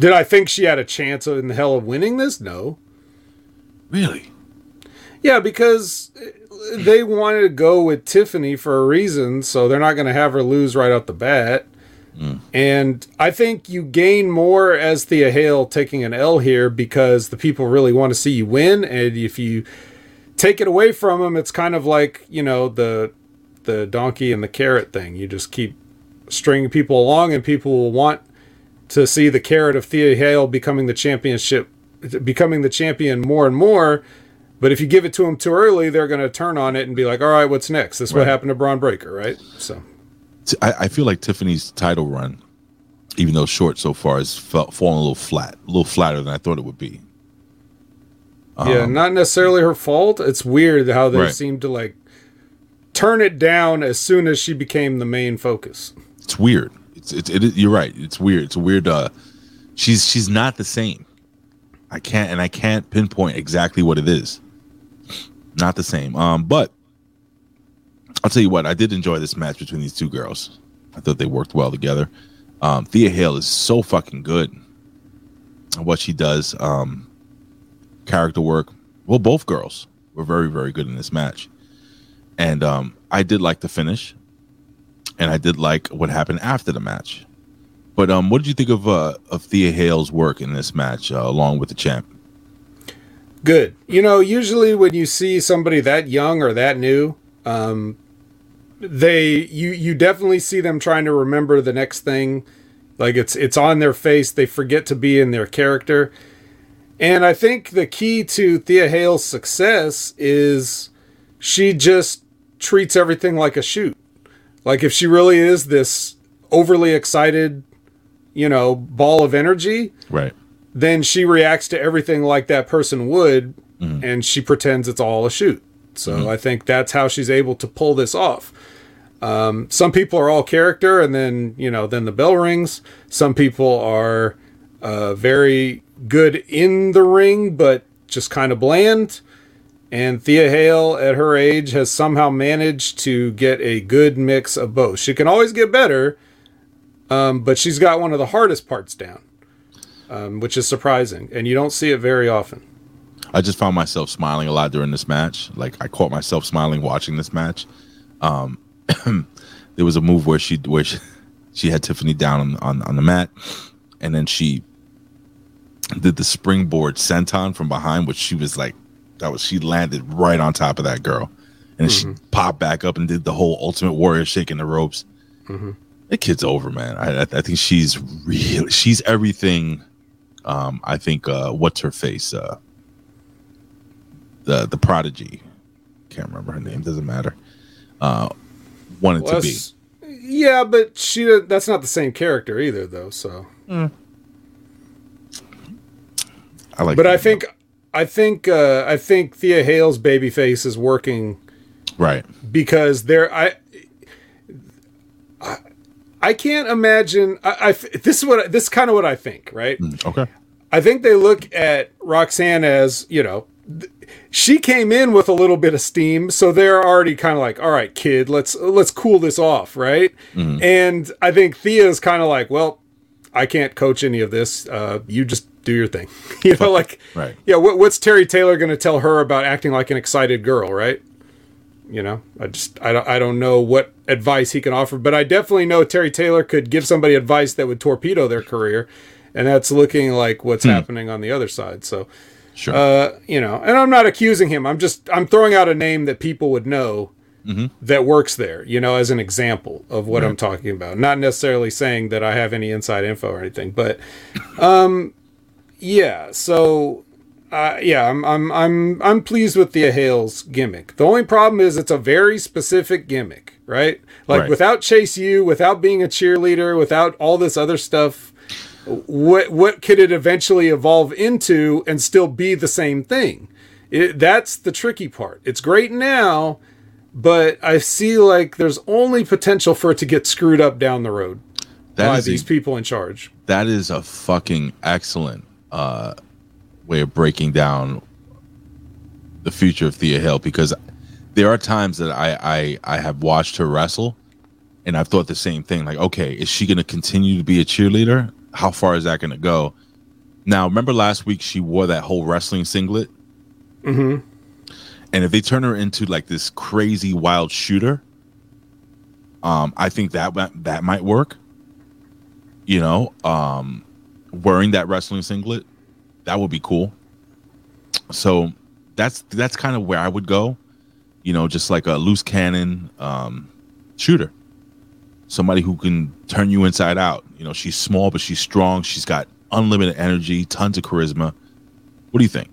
Did I think she had a chance in the hell of winning this? No. Really? Yeah, because they wanted to go with Tiffany for a reason, so they're not going to have her lose right out the bat. Hmm. And I think you gain more as Thea Hail taking an L here because the people really want to see you win, and if you take it away from them, it's kind of like you know the the donkey and the carrot thing. You just keep stringing people along, and people will want to see the carrot of Thea Hail becoming the championship, becoming the champion more and more. But if you give it to them too early, they're going to turn on it and be like, "All right, what's next?" This is what happened to Bron Breakker, right? So I feel like Tiffany's title run, even though short so far, has felt fallen a little flat, a little flatter than I thought it would be. Yeah, not necessarily her fault. It's weird how they Right. seem to like turn it down as soon as she became the main focus. It's weird. It's it's it, is- you're right. It's weird. It's a weird. Uh, she's she's not the same. I can't and I can't pinpoint exactly what it is. Not the same. Um, but I'll tell you what. I did enjoy this match between these two girls. I thought they worked well together. Um, Thea Hail is so fucking good. at What she does, um, character work. Well, both girls were very very good in this match, and um, I did like the finish and I did like what happened after the match. But um, what did you think of uh, of Thea Hail's work in this match, uh, along with the champ? Good. You know, usually when you see somebody that young or that new, um, they you you definitely see them trying to remember the next thing. Like it's it's on their face. They forget to be in their character. And I think the key to Thea Hail's success is she just treats everything like a shoot. Like if she really is this overly excited, you know, ball of energy, Right. then she reacts to everything like that person would and she pretends it's all a shoot. So I think that's how she's able to pull this off. Um, some people are all character, and then you know, then the bell rings. Some people are uh, very good in the ring, but just kind of bland. And Thea Hail, at her age, has somehow managed to get a good mix of both. She can always get better, um, but she's got one of the hardest parts down, um, which is surprising, and you don't see it very often. I just found myself smiling a lot during this match. Like I caught myself smiling watching this match. Um, <clears throat> there was a move where she where she, <laughs> she had Tiffany down on, on on the mat, and then she did the springboard senton from behind, which she was like, that was she landed right on top of that girl, and Mm-hmm. she popped back up and did the whole Ultimate Warrior shaking the ropes. Mm-hmm. The kid's over, man. I, I I think she's real. She's everything. Um, I think uh, what's her face? Uh, the the prodigy. Can't remember her name. Doesn't matter. Uh, wanted Well, to be. Yeah, but she that's not the same character either, though. So, I like. but I think I think uh, I think Thea Hail's babyface is working right. because there I. I- I can't imagine. I, I this is what this is kind of what I think, right? Okay. I think they look at Roxanne as, you know, she came in with a little bit of steam, so they're already kind of like, all right, kid, let's let's cool this off, right? And I think Thea's kind of like, well, I can't coach any of this. Uh, you just do your thing, <laughs> you know, like, Right. yeah. What, what's Terry Taylor going to tell her about acting like an excited girl, right? You know, I just I don't I don't know what advice he can offer, but I definitely know Terry Taylor could give somebody advice that would torpedo their career, and that's looking like what's happening on the other side. So, Sure. uh, you know, and I'm not accusing him. I'm just I'm throwing out a name that people would know that works there. You know, as an example of what I'm talking about. Not necessarily saying that I have any inside info or anything, but um, yeah. So uh, yeah, I'm I'm I'm I'm pleased with the Hales gimmick. The only problem is it's a very specific gimmick, right? Like Right. without Chase U, without being a cheerleader, without all this other stuff, what what could it eventually evolve into and still be the same thing? It, that's the tricky part. It's great now, but I see like there's only potential for it to get screwed up down the road That by is a- these people in charge. that is a fucking excellent uh, way of breaking down the future of Thea Hail because there are times that I, I I have watched her wrestle and I've thought the same thing like okay is she going to continue to be a cheerleader? How far is that going to go? Now remember last week she wore that whole wrestling singlet? Mm-hmm. and if they turn her into like this crazy wild shooter um I think that that, that might work you know? Um wearing that wrestling singlet that would be cool. So that's that's kind of where i would go you know just like a loose cannon um shooter. Somebody who can turn you inside out. You know she's small but she's strong. She's got unlimited energy tons of charisma. What do you think?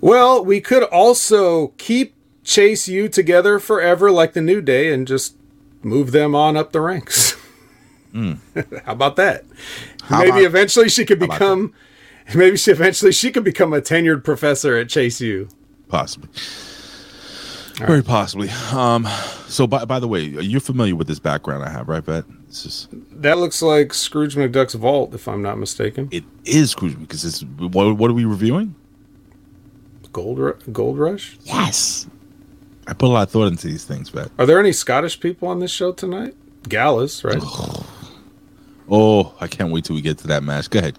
Well, we could also keep Chase U together forever like the New Day and just move them on up the ranks. <laughs> How about that? How maybe about- eventually she could become maybe she eventually she could become a tenured professor at Chase U. possibly very possibly um so by, by the way you're familiar with this background i have right bet it's just That looks like Scrooge McDuck's vault if I'm not mistaken. it is Scrooge because it's what, what are we reviewing Gold Gold Rush? yes i put a lot of thought into these things bet Are there any Scottish people on this show tonight? Gallus, right? Oh i can't wait till we get to that match go ahead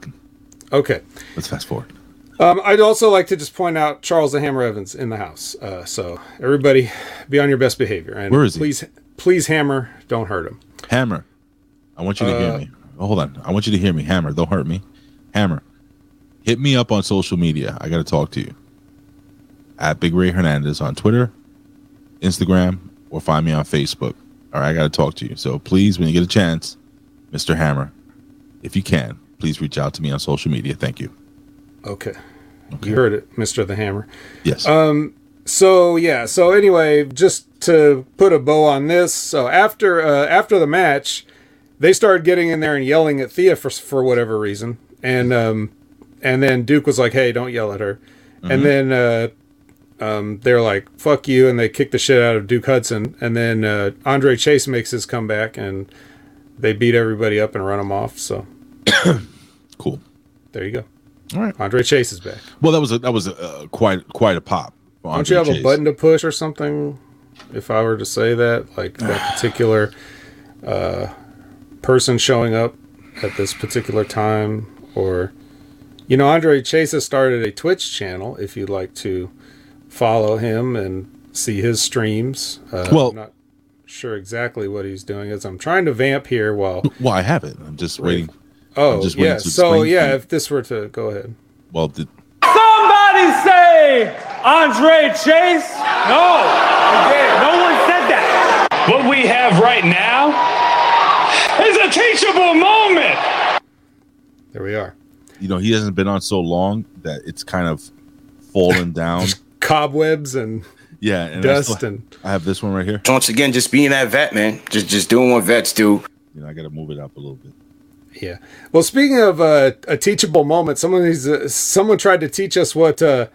Okay. let's fast forward Um, I'd also like to just point out Charles the Hammer Evans in the house. Uh, so everybody, be on your best behavior. And Where is he? Please, please, Hammer, don't hurt him. Hammer, I want you to hear Uh, me. Oh, hold on. I want you to hear me. Hammer, don't hurt me. Hammer, hit me up on social media. I got to talk to you. At Big Ray Hernandez on Twitter, Instagram, or find me on Facebook. All right, I got to talk to you. So please, when you get a chance, Mr. Hammer, if you can, please reach out to me on social media. Thank you. Okay. You heard it, Mister the Hammer. Yes. Um. So yeah. So anyway, just to put a bow on this. So after uh, after the match, they started getting in there and yelling at Thea for for whatever reason, and um, and then Duke was like, "Hey, don't yell at her," and then uh, um, they're like "fuck you" and they kick the shit out of Duke Hudson, and then uh, Andre Chase makes his comeback and they beat everybody up and run them off. So <coughs> Cool. there you go. All right. Andre Chase is back. Well, that was a, that was a, uh, quite quite a pop. for Don't you have Andre a button to push or something? If I were to say that, like that <sighs> particular uh, person showing up at this particular time, or you know, Andre Chase has started a Twitch channel. If you'd like to follow him and see his streams, uh, Well- not sure exactly what he's doing. is. I'm trying to vamp here while <laughs> Well, I have it. I'm just waiting. oh I'm just waiting yeah, to so yeah, you. if this were to go ahead. Well, the, Somebody say Andre Chase? No. No one said that. What we have right now is a teachable moment. There we are. you know, he hasn't been on so long that it's kind of fallen <laughs> down. Cobwebs and Yeah, and I still- I have this one right here. Once again, just being that vet, man. Just just doing what vets do. You know, I got to move it up a little bit. Yeah. Well, speaking of uh, a teachable moment, someone is, uh, someone tried to teach us what uh,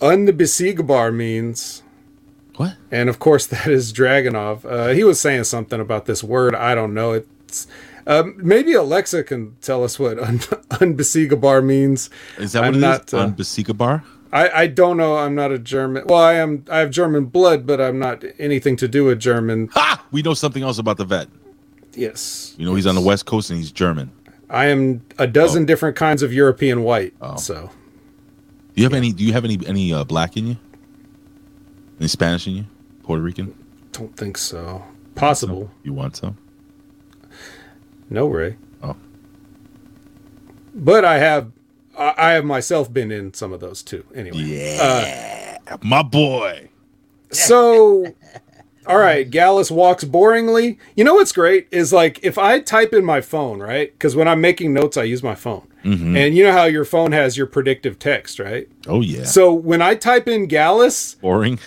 unbesiegbar means. What? And of course, <laughs> that is Dragunov. Uh, he was saying something about this word. I don't know. It's um, maybe Alexa can tell us what un- <laughs> unbesiegbar means. Is that what I'm it is? not, uh, On Basika Bar? I, I don't know. I'm not a German. Well, I am. I have German blood, but I'm not anything to do with German. Ha! We know something else about the vet. Yes, You know, he's on the West Coast and he's German. I am a dozen Oh. different kinds of European white. So Do you have any? Do you have any any uh, black in you? Any Spanish in you? Puerto Rican? don't think so. Possible. You want some? No, Ray. Oh. But I have, I I have myself been in some of those too. Anyway. Yeah, my boy. So, all right, Gallus walks boringly. You know what's great is like if I type in my phone, right? Because when I'm making notes, I use my phone. Mhm. And you know how your phone has your predictive text, right? Oh yeah. So when I type in Gallus, boring.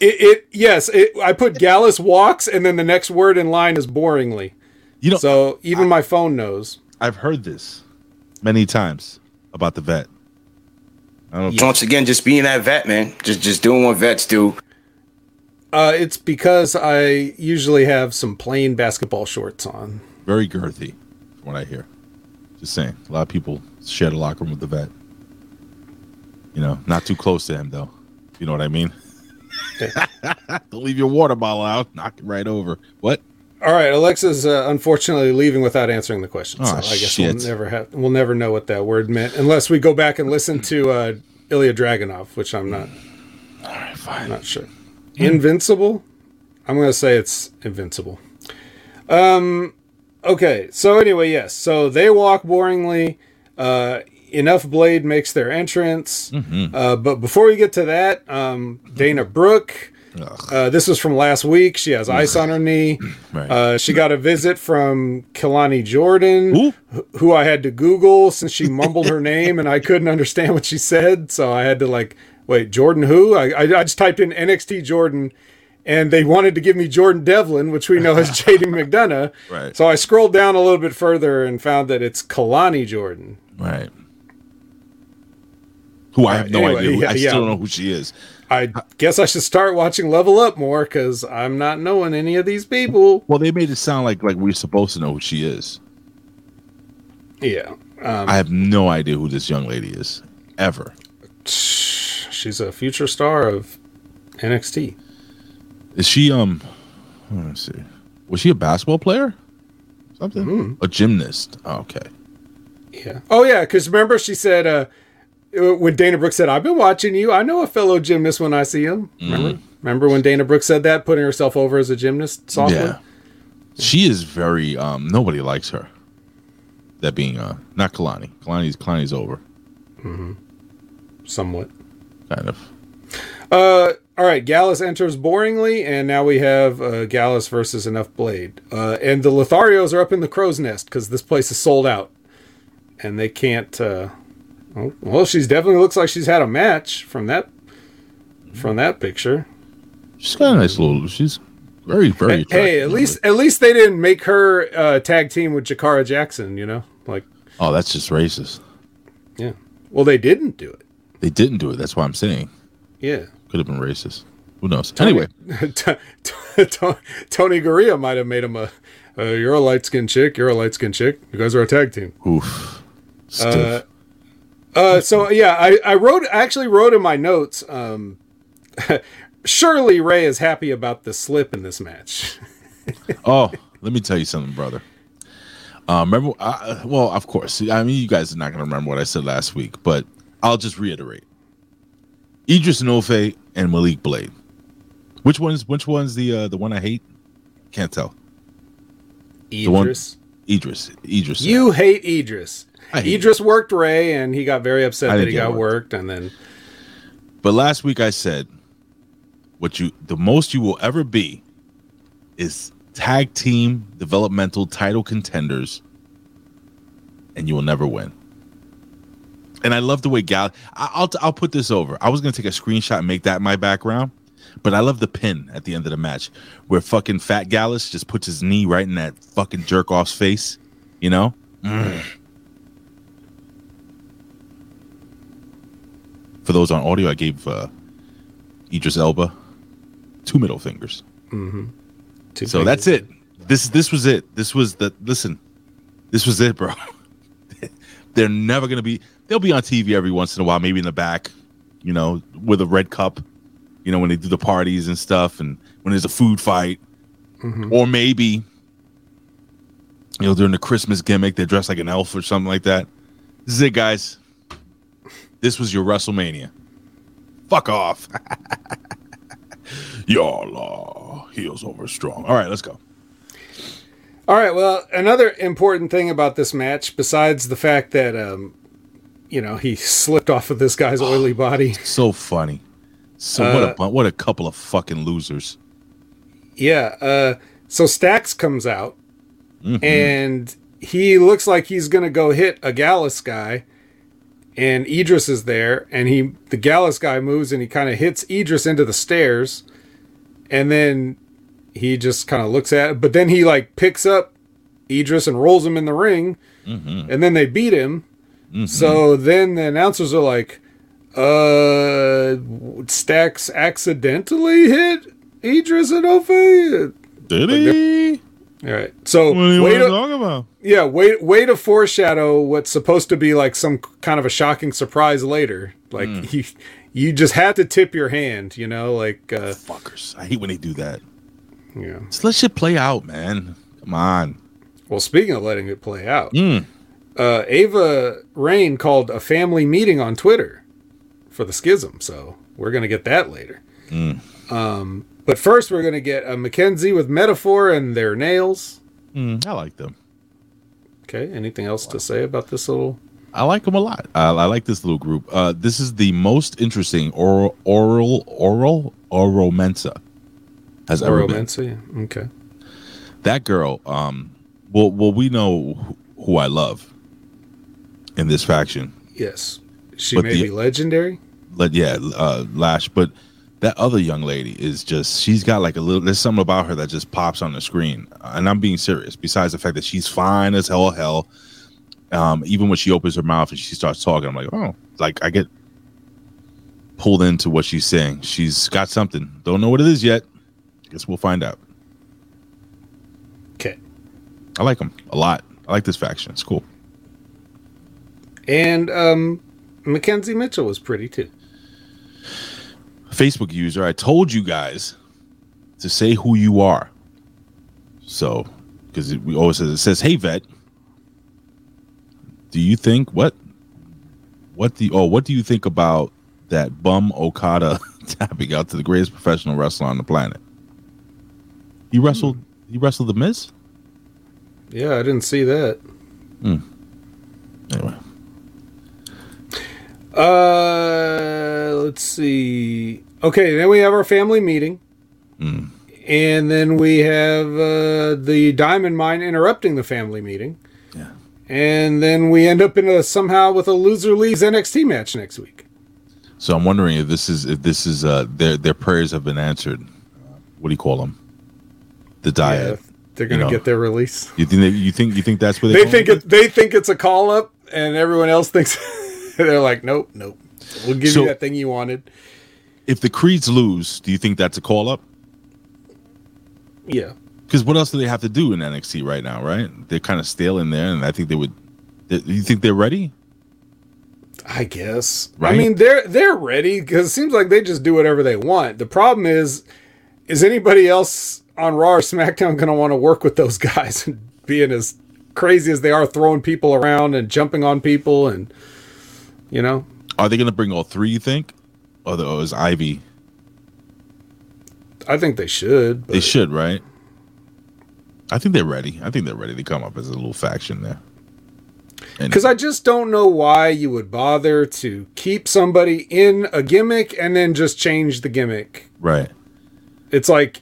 it, it yes, it, I put Gallus walks, and then the next word in line is boringly. You know, so even my phone knows. I've heard this many times about the vet. I. Once again, just being that vet, man. Just just doing what vets do. Uh, it's because I usually have some plain basketball shorts on. Very girthy, from what I hear. Just saying. A lot of people share the locker room with the vet. You know, not too close to him though. You know what I mean? <laughs> Don't leave your water bottle out. Knock it right over. What? All right, Alexa's uh, unfortunately leaving without answering the question, so Oh, I guess shit. we'll never have we'll never know what that word meant unless we go back and listen to uh, Ilya Dragunov, which I'm not. All right, fine. Not sure. Invincible. I'm gonna say it's invincible. Um. Okay. So anyway, yes. So they walk boringly. Uh, Enofe Blade makes their entrance. Mm-hmm. Uh, but before we get to that, um, Dana Brooke. Uh, this was from last week. She has ice on her knee. <clears throat> Right. Uh, she got a visit from Kelani Jordan, wh- who I had to Google since she mumbled her name and I couldn't understand what she said. So I had to like, wait, Jordan who? I, I, I just typed in NXT Jordan and they wanted to give me Jordan Devlin, which we know as <laughs> JD McDonagh. Right. So I scrolled down a little bit further and found that it's Kelani Jordan. Right. Who I have no Anyway, idea. Yeah, I yeah. still don't know who she is. I guess I should start watching Level Up more because I'm not knowing any of these people. Well, they made it sound like like we're supposed to know who she is. Yeah. Um, I have no idea who this young lady is ever. she's a future star of NXT. Is she um? Let me see. Was she a basketball player? Something. Hmm. A gymnast. Oh, okay. Yeah. Oh yeah, because remember she said uh, when Dana Brooke said, "I've been watching you. I know a fellow gymnast when I see him." Remember? Remember when Dana Brooke said that, putting herself over as a gymnast softly? Yeah. She is very um. Nobody likes her. That being uh, not Kelani. Kelani's Kelani's over. Somewhat. Kind of. Uh, all right. Gallus enters boringly, and now we have uh, Gallus versus Enofe Blade. Uh, and the Lotharios are up in the crow's nest because this place is sold out, and they can't. Uh, well, she's definitely looks like she's had a match from that from that picture. She's got a nice little. She's very very. Hey, at least at least they didn't make her uh, tag team with Jakara Jackson. You know, like Oh, that's just racist. yeah. Well, they didn't do it. They didn't do it. That's why I'm saying. Yeah. Could have been racist. Who knows? Anyway, T- t- t- Tony Gurria might have made him a. Uh, you're a light skinned chick. You're a light skinned chick. You guys are a tag team. oof. Uh, Stiff. Uh, so yeah, I, I wrote actually wrote in my notes. Um, <laughs> surely Ray is happy about the slip in this match. <laughs> oh, let me tell you something, brother. Uh, remember? Uh, well, of course. I mean, you guys are not going to remember what I said last week, but I'll just reiterate. Idris Enofe and Malik Blade. Which one's which one's the uh, the one I hate? Can't tell. The one- Idris, Idris. Idris. you hate Idris. Idris worked Ray, and he got very upset that he got worked. worked, and then But last week I said, what you the most you will ever be is tag team developmental title contenders, and you will never win. And I love the way Gal. I- I'll I'll put this over. I was gonna take a screenshot and make that my background, but I love the pin at the end of the match where fucking Fat Gallus just puts his knee right in that fucking jerk off's face. You know. Mm. For those on audio, I gave uh, Idris Elba two middle fingers. two So that's it. This this was it. This was the listen. This was it, bro. <laughs> They're never gonna be. They'll be on TV every once in a while, maybe in the back, you know, with a red cup. You know, when they do the parties and stuff, and when there's a food fight, or maybe, you know, during the Christmas gimmick, they dress like an elf or something like that. This is it, guys. This was your WrestleMania. Fuck off. <laughs> Y'all uh, heels over strong. All right, let's go. All right. Well, another important thing about this match, besides the fact that um, you know he slipped off of this guy's <sighs> oily body, So funny. So what a what a couple of fucking losers. yeah. Uh, so Stacks comes out, Mm-hmm. and he looks like he's gonna go hit a Gallus guy, and Idris is there, and he the Gallus guy moves and he kind of hits Idris into the stairs, and then he just kind of looks at it, but then he like picks up Idris and rolls him in the ring, and then they beat him. So then the announcers are like, uh, Stacks accidentally hit Idris Enofe. Did he? All right. So What are you way to, talking about? yeah, way way to foreshadow what's supposed to be like some kind of a shocking surprise later. Like Hmm. you, you just had to tip your hand, you know, like uh, Fuckers. I hate when they do that. yeah. Just let shit play out, man. Come on. Well, speaking of letting it play out, Mm. uh, Ava Raine called a family meeting on Twitter for the schism, so we're gonna get that later. Um, but first, we're gonna get a McKenzie with Meta-Four and their nails. Mm, I like them. Okay. Anything else to say about this little? I like them a lot. I, I like this little group. Uh, this is the most interesting oral, oral, oral, Oro Mensah has ever been. Mensah? Yeah. Okay. that girl um well well we know who- who i love in this faction Yes. She But may the- be legendary. but yeah uh lash but that other young lady is just she's got like a little there's something about her that just pops on the screen. And i'm being serious. Besides the fact that she's fine as hell hell um even when she opens her mouth and she starts talking i'm like oh like i get pulled into what she's saying. She's got something. Don't know what it is yet. Guess we'll find out. Okay. i like them a lot. I like this faction. It's cool. And um, McKenzie Mitchell was pretty too. Facebook user, I told you guys to say who you are. So, because we always says it says, "Hey vet, do you think what what the oh what do you think about that bum Okada <laughs> tapping out to the greatest professional wrestler on the planet? He hmm. wrestled he wrestled the Miz. Yeah, I didn't see that. Hmm. Anyway, Uh, let's see. Okay, then we have our family meeting. And then we have uh, the diamond mine interrupting the family meeting. Yeah. And then we end up in a somehow with a loser leaves NXT match next week. so I'm wondering if this is if this is uh their their prayers have been answered. What do you call them? The Yeah, diet. they're gonna You know. get their release. You think they, you think you think that's what They think it. They think it's a call up, and everyone else thinks <laughs> <laughs> they're like, nope, nope. We'll give So- you that thing you wanted. if the Creeds lose, do you think that's a call up? Yeah. Because what else do they have to do in NXT right now? Right? They're kind of stale in there, and I think they would. Do you think they're ready? I guess. Right? I mean, they're they're ready because it seems like they just do whatever they want. The problem is, is anybody else on Raw or SmackDown going to want to work with those <laughs> guys and being as crazy as they are, throwing people around and jumping on people, and you know, Are they going to bring all three? You think? Or, the, or is Ivy? I think they should. But They should, right? I think they're ready. I think they're ready to come up as a little faction there. Because I just don't know why you would bother to keep somebody in a gimmick and then just change the gimmick. right, It's like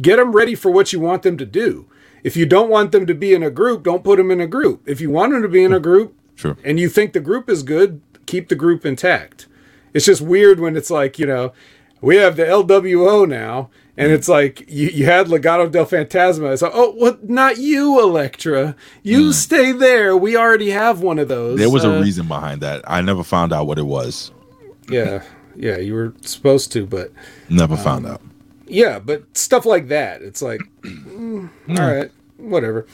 get them ready for what you want them to do. If you don't want them to be in a group, don't put them in a group. If you want them to be in a group True. and you think the group is good, keep the group intact. It's just weird when it's like, you know, we have the LWO now, and it's like you, you had Legado del Fantasma. It's like, oh, what? Not you, Elektra. You stay there. We already have one of those. There was Uh, a reason behind that. I never found out what it was. Yeah, yeah, you were supposed to, but Never found out. yeah, but stuff like that. It's like, <clears throat> mm, all right, whatever.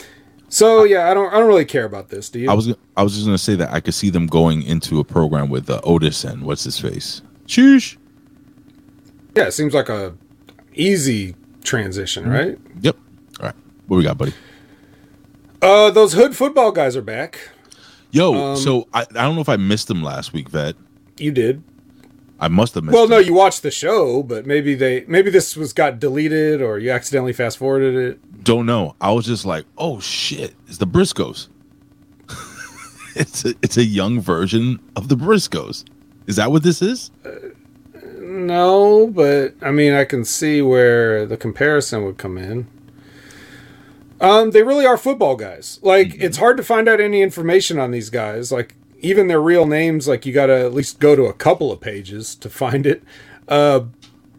So yeah, I don't, I don't really care about this. Do you? I was I was just gonna say that I could see them going into a program with uh, Otis and what's his face. Sheesh. yeah, it seems like a easy transition, Mm-hmm. right? Yep. All right. What we got, buddy? Uh, those hood football guys are back. Yo, Um, so I, I don't know if I missed them last week, Vet. You did. I must have missed. Well, no, you watched the show, but maybe they, maybe this was got deleted or you accidentally fast forwarded it. don't know. I was just like, oh shit, it's the Briscoes. <laughs> it's a, it's a young version of the Briscoes. Is that what this is? No, but I mean, I can see where the comparison would come in. Um, they really are football guys. Like, Mm-hmm. it's hard to find out any information on these guys. Like, even their real names, like you got to at least go to a couple of pages to find it. Uh,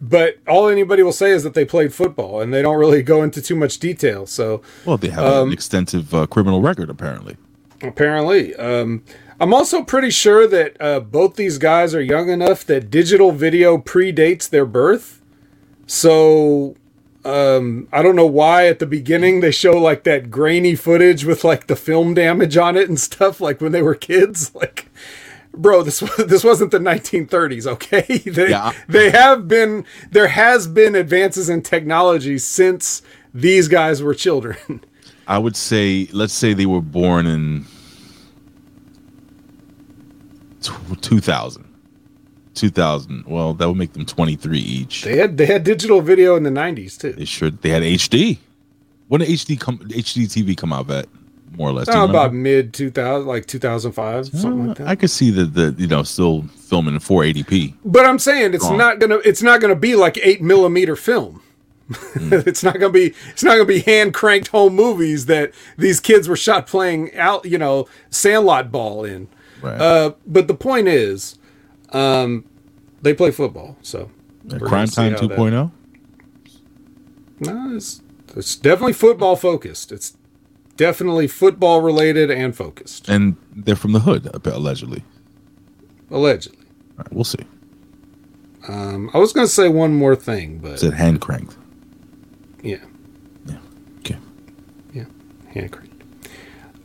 but all anybody will say is that they played football, and they don't really go into too much detail. So, Well, they have Um, an extensive uh, criminal record, apparently. Apparently. Um, I'm also pretty sure that uh, both these guys are young enough that digital video predates their birth. So um, I don't know why at the beginning they show like that grainy footage with like the film damage on it and stuff, like when they were kids. <laughs> Like, bro, this <laughs> this wasn't the 1930s, okay? <laughs> they Yeah. they have been there has been advances in technology since these guys were children. I would say, let's say they were born in 2000. 2000. Well, that would make them 23 each. they had they had digital video in the 90s too. They should. They had HD. When did HD come? HD TV come out at more or less? Oh, about mid 2000, like 2005, something like that. I could see that the you know still filming in 480p. But I'm saying it's Wrong. not gonna it's not gonna be like eight millimeter film. Hmm. <laughs> it's not gonna be it's not gonna be hand cranked home movies that these kids were shot playing out you know Sandlot ball in. Right. Uh, but the point is, um, they play football, so Crime Time how that- 2.0. No, it's, it's definitely football focused. It's definitely football related and focused, and they're from the hood, allegedly. allegedly. All right, we'll see. Um, I was gonna say one more thing, but Is it hand cranked? yeah. Yeah. Okay. Yeah, hand cranked.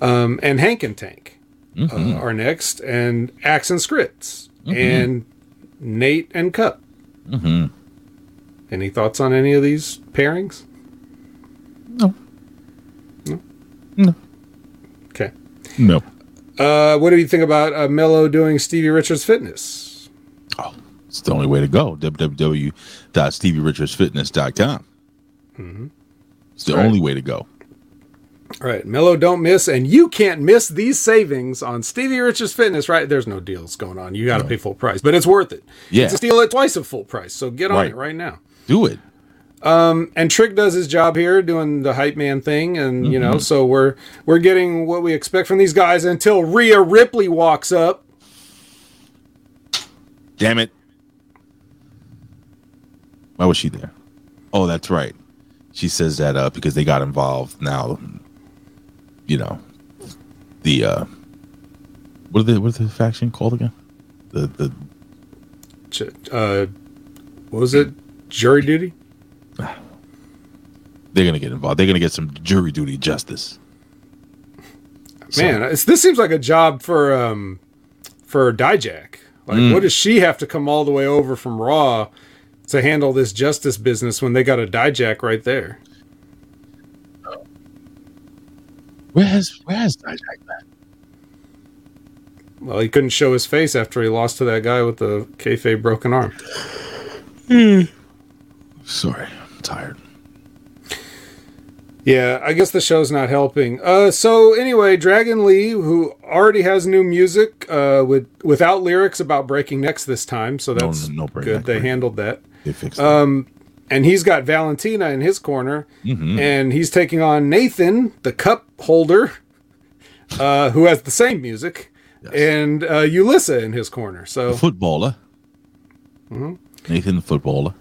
Um, and Hank and Tank Mm-hmm. uh, are next, and Axe and Scrypts, and Nate and Cup. Mm-hmm. Any thoughts on any of these pairings? No. No. No. Okay. No. Uh, what do you think about uh, Mello doing Stevie Richards Fitness? Oh, it's the only way to go. www.stevierichardsfitness.com. Mm-hmm. It's the Right. only way to go. All right, Mello, don't miss, and you can't miss these savings on Stevie Rich's Fitness. Right, there's no deals going on. You got to pay full price, but it's worth it. Yeah. it's a steal at twice at full price. So get on Right. it right now. Do it. Um, and Trick does his job here, doing the hype man thing, and you know, Mhm. so we're we're getting what we expect from these guys until Rhea Ripley walks up. Damn it. Why was she there? Oh, that's right. She says that uh, because they got involved now, you know, the uh what are the what is the faction called again? The the Ch- uh, what was it? Jury duty. <sighs> They're gonna get involved. They're gonna get some jury duty justice. Man, it's, this seems like a job for um for Dijak. Like, Mm. what does she have to come all the way over from Raw to handle this justice business when they got a Dijak right there? Where has where has Dijak been? Well, he couldn't show his face after he lost to that guy with the kayfabe broken arm. Sorry, I'm tired. Yeah, I guess the show's not helping. Uh, so anyway, Dragon Lee, who already has new music uh, with without lyrics about breaking necks this time, so No, that's no good. neck, They break. handled that. They fixed it. Um, and he's got Valentina in his corner, Mhm. and he's taking on Nathan, the cup holder, uh, who has the same music, and uh, Ulissa in his corner. So, footballer. Mhm. Nathan the footballer.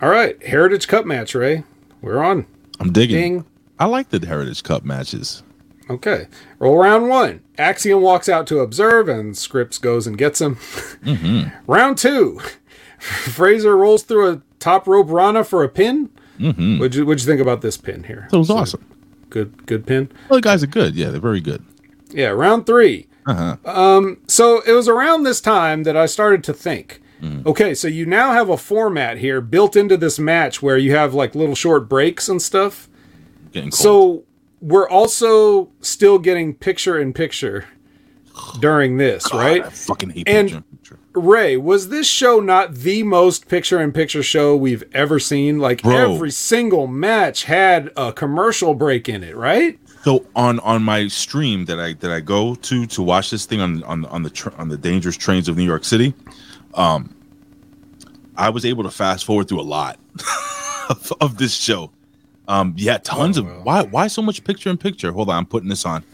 all right, Heritage Cup match, Ray. We're on. I'm digging. Ding. I like the Heritage Cup matches. Okay. Roll round one. Axiom walks out to observe, and Scrypts goes and gets him. Mm-hmm. <laughs> round two. <laughs> Frazer rolls through a top rope Rana for a pin. Mm-hmm. What'd you, what'd you think about this pin here? That was awesome. Good, good pin. Well, the guys are good. Yeah, they're very good. Yeah, round three. Uh-huh. Um, so it was around this time that I started to think. Mm. Okay, so you now have a format here built into this match where you have like little short breaks and stuff. Getting cold. So we're also still getting picture in picture during this, right? I fucking hate And picture. Ray, was this show not the most picture in picture show we've ever seen? Like Bro. every single match had a commercial break in it, right? So on on my stream that I that I go to to watch this thing on on on the tr- on the dangerous trains of New York City, um, I was able to fast forward through a lot <laughs> of, of this show. Um, yeah, tons Oh, of why why so much picture in picture? Hold on, I'm putting this on.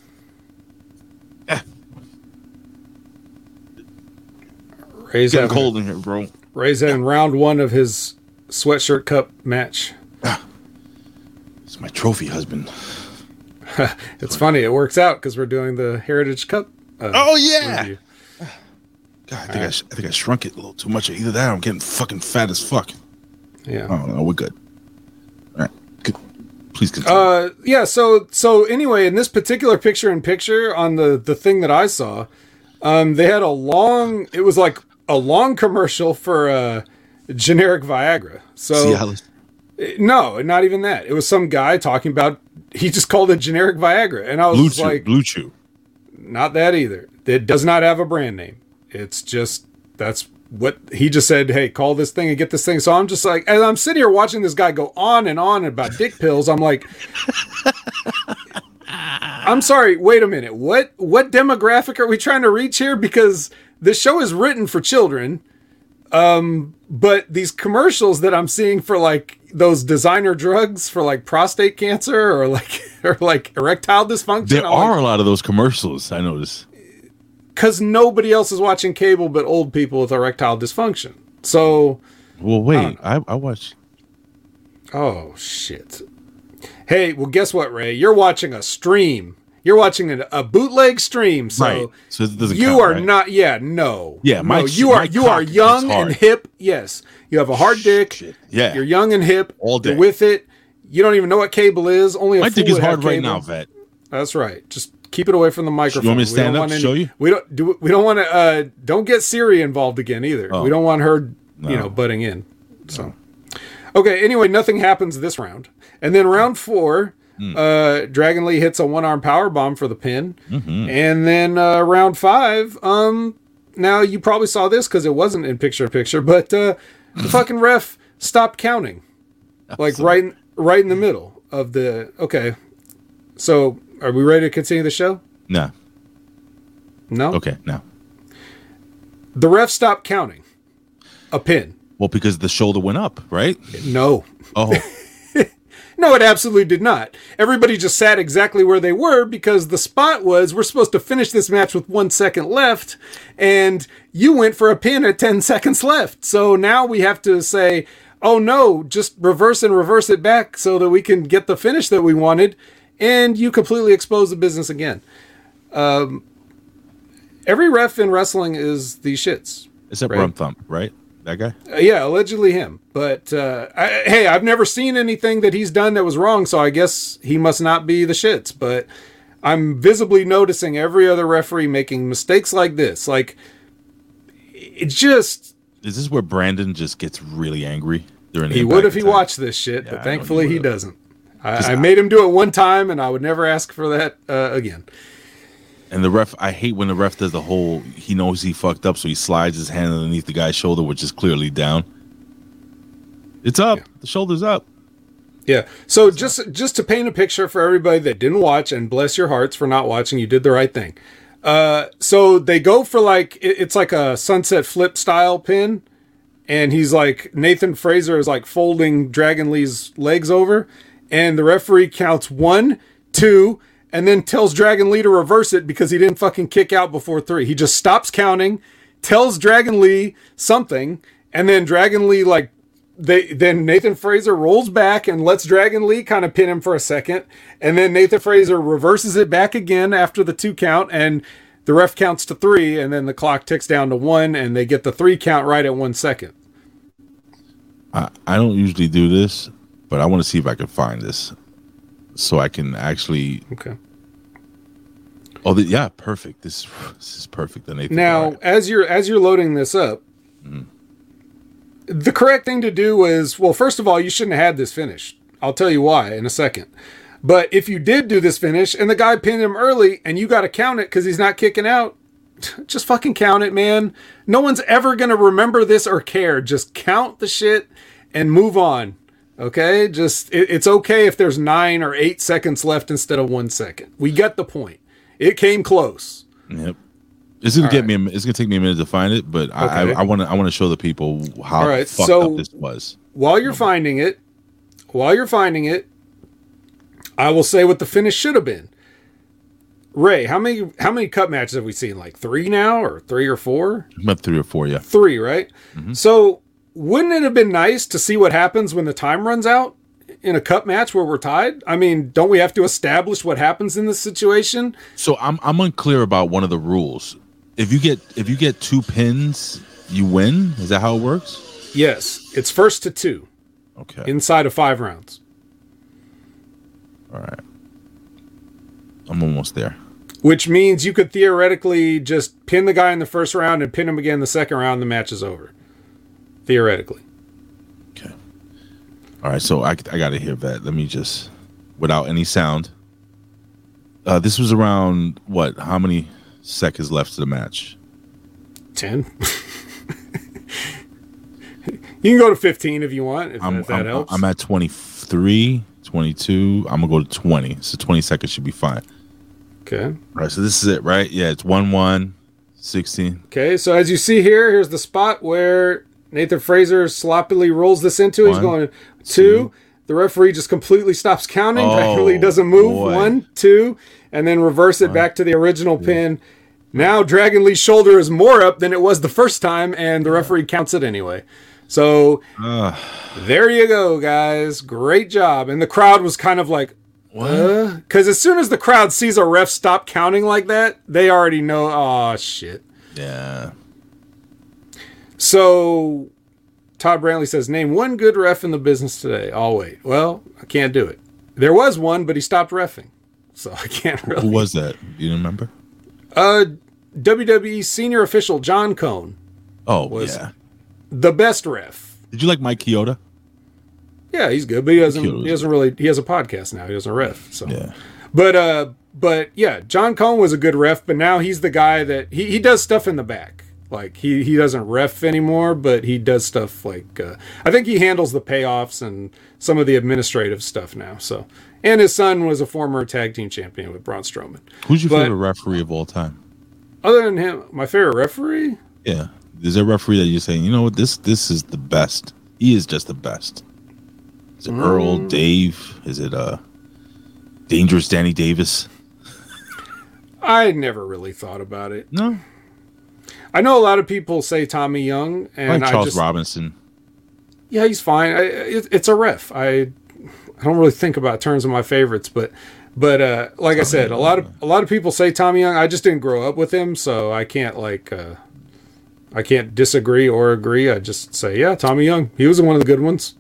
Ray's Getting having, cold in here, bro. Ray's in round one of his sweatshirt cup match. It's my trophy husband. <laughs> It's funny, it works out because we're doing the Heritage Cup. Uh, Oh, yeah. review. God, I think I, sh- I think I shrunk it a little too much. Either that, or I'm getting fucking fat as fuck. Yeah. Oh no, we're good. All right, good. Please continue. Uh, yeah. So, so anyway, in this particular picture in picture on the the thing that I saw, um, they had a long. It was like a long commercial for uh, generic Viagra. So Cialis. No, not even that. It was some guy talking about. He just called it generic Viagra, and I was Blue Chew. like, Blue Chew. not that either. It does not have a brand name. It's just that's what he just said. Hey, call this thing and get this thing. So I'm just like, as I'm sitting here watching this guy go on and on about dick pills, I'm like, <laughs> I'm sorry. Wait a minute. What what demographic are we trying to reach here? Because this show is written for children. Um, but these commercials that I'm seeing for like those designer drugs for like prostate cancer or like <laughs> or like erectile dysfunction. There I'm like, are a lot of those commercials. I noticed. because nobody else is watching cable but old people with erectile dysfunction. So, Well, wait. I I watch. oh shit. Hey, well, guess what, Ray? You're watching a stream. You're watching a, a bootleg stream. So, Right. So it doesn't you count, are right? not. Yeah, no. Yeah, my no, you are. You are young and hip. Yes, you have a hard dick. Yeah. you're young and hip. All day. With it. You don't even know what cable is. Only a My dick is hard right now, vet. That's right. Just keep it away from the microphone. Want me to We stand don't up want to show you? We don't do. We don't want to. Uh, don't get Siri involved again either. Oh. We don't want her, you know, butting in. So, okay. Anyway, nothing happens this round, and then round four, Hmm. uh, Dragon Lee hits a one arm power bomb for the pin, Mm-hmm. and then uh, round five. Um, now you probably saw this because it wasn't in picture in picture, but uh, the <laughs> fucking ref stopped counting, like right, in, right in the middle of the. Okay, so are we ready to continue the show? No. No. Okay. Now. The ref stopped counting. A pin. Well, because the shoulder went up, right? No. Oh, <laughs> No, it absolutely did not. Everybody just sat exactly where they were because the spot was we're supposed to finish this match with one second left, and you went for a pin at 10 <laughs> seconds left. So now we have to say, oh no, just reverse and reverse it back so that we can get the finish that we wanted, and you completely expose the business again. Um, every ref in wrestling is these shits. except Right. Rum Thump, right? That guy. Uh, yeah, allegedly him. But uh, I, hey, I've never seen anything that he's done that was wrong, so I guess he must not be the shits. But I'm visibly noticing every other referee making mistakes like this. Like, it just. Is this where Brandon just gets really angry during? the He would if he attack? watched this shit, Yeah, but know thankfully he he doesn't. I, I made him do it one time, and I would never ask for that uh, again. And the ref, I hate when the ref does the whole. He knows he fucked up, so he slides his hand underneath the guy's shoulder, which is clearly down. It's up. The shoulder's up. Yeah. So just just to paint a picture for everybody that didn't watch, and bless your hearts for not watching, you did the right thing. Uh, so they go for like it- it's like a sunset flip style pin, and he's like Nathan Frazer is like folding Dragon Lee's legs over, and the referee counts one, two, and then tells Dragon Lee to reverse it because he didn't fucking kick out before three. He just stops counting, tells Dragon Lee something, and then Dragon Lee like they then Nathan Frazer rolls back and lets Dragon Lee kind of pin him for a second, and then Nathan Frazer reverses it back again after the two count, and the ref counts to three, and then the clock ticks down to one, and they get the three count right at one second. I, I don't usually do this, but I want to see if I can find this, so I can actually. Okay. Oh, the, yeah, perfect. This this is perfect. The Nathan. Now, as you're as you're loading this up, mm. the correct thing to do is well, first of all, you shouldn't have had this finished. I'll tell you why in a second. But if you did do this finish and the guy pinned him early and you got to count it because he's not kicking out, <laughs> just fucking count it, man. No one's ever gonna remember this or care. Just count the shit and move on. Okay, just it, it's okay if there's nine or eight seconds left instead of one second. We get the point. It came close. Yep. It's gonna All get right. me. a It's gonna take me a minute to find it, but Okay. I I want to I want to show the people how All right, fucked so- up this was. while you're finding it, while you're finding it, I will say what the finish should have been. Ray, how many how many cut matches have we seen? Like three now, or three or four? About three or four, yeah. Three, right? Mm-hmm. So wouldn't it have been nice to see what happens when the time runs out in a cup match where we're tied? I mean, don't we have to establish what happens in this situation? So I'm I'm unclear about one of the rules. If you get if you get two pins, you win. Is that how it works? Yes, it's first to two Okay. inside of five rounds. All right. I'm almost there. Which means you could theoretically just pin the guy in the first round and pin him again in the second round. The match is over. Theoretically. Okay. All right, so I, I got to hear that. Let me just, without any sound. Uh, this was around what? How many seconds left to the match? 10. <laughs> you can go to 15 if you want, if, I'm, if that I'm, helps. I'm at 23, 22. I'm gonna go to 20. So 20 seconds should be fine. Okay. All right, so this is it, right? Yeah, it's 1 1, 16. Okay, so as you see here, here's the spot where Nathan Frazer sloppily rolls this into. He's going two. The referee just completely stops counting. <laughs> Oh, doesn't move. boy. One, two, and then reverse it back to the original pin. Now Dragon Lee's shoulder is more up than it was the first time, and the referee counts it anyway. So there you go, guys. Great job. And the crowd was kind of like, what? because as soon as the crowd sees a ref stop counting like that, they already know, oh, shit. Yeah. So Todd Brantley says, name one good ref in the business today. I'll wait. Well, I can't do it. There was one, but he stopped refing. So I can't really. Who was that? You remember? Uh, WWE senior official John Cone, Oh, Was- yeah. the best ref. Did you like Mike Chioda? Yeah, he's good, but he doesn't. He doesn't really. He has a podcast now. He doesn't ref. So, Yeah. but uh, but yeah, John Cone was a good ref, but now he's the guy that he, he does stuff in the back. Like he he doesn't ref anymore, but he does stuff like uh, I think he handles the payoffs and some of the administrative stuff now. So, and his son was a former tag team champion with Braun Strowman. Who's your But- favorite referee of all time? Other than him, my favorite referee. Yeah. Is there a referee that you're saying, you know what, this this is the best? He is just the best. Is it Earl, Mm. Dave? Is it uh Dangerous Danny Davis? I never really thought about it. No. I know a lot of people say Tommy Young, and like I Charles just Robinson. yeah, he's fine. I, it, it's a ref. I I don't really think about terms of my favorites, but but uh, like I said, a lot of a lot of people say Tommy Young. I just didn't grow up with him, so I can't like uh, I can't disagree or agree. I just say, yeah, Tommy Young. He was one of the good ones.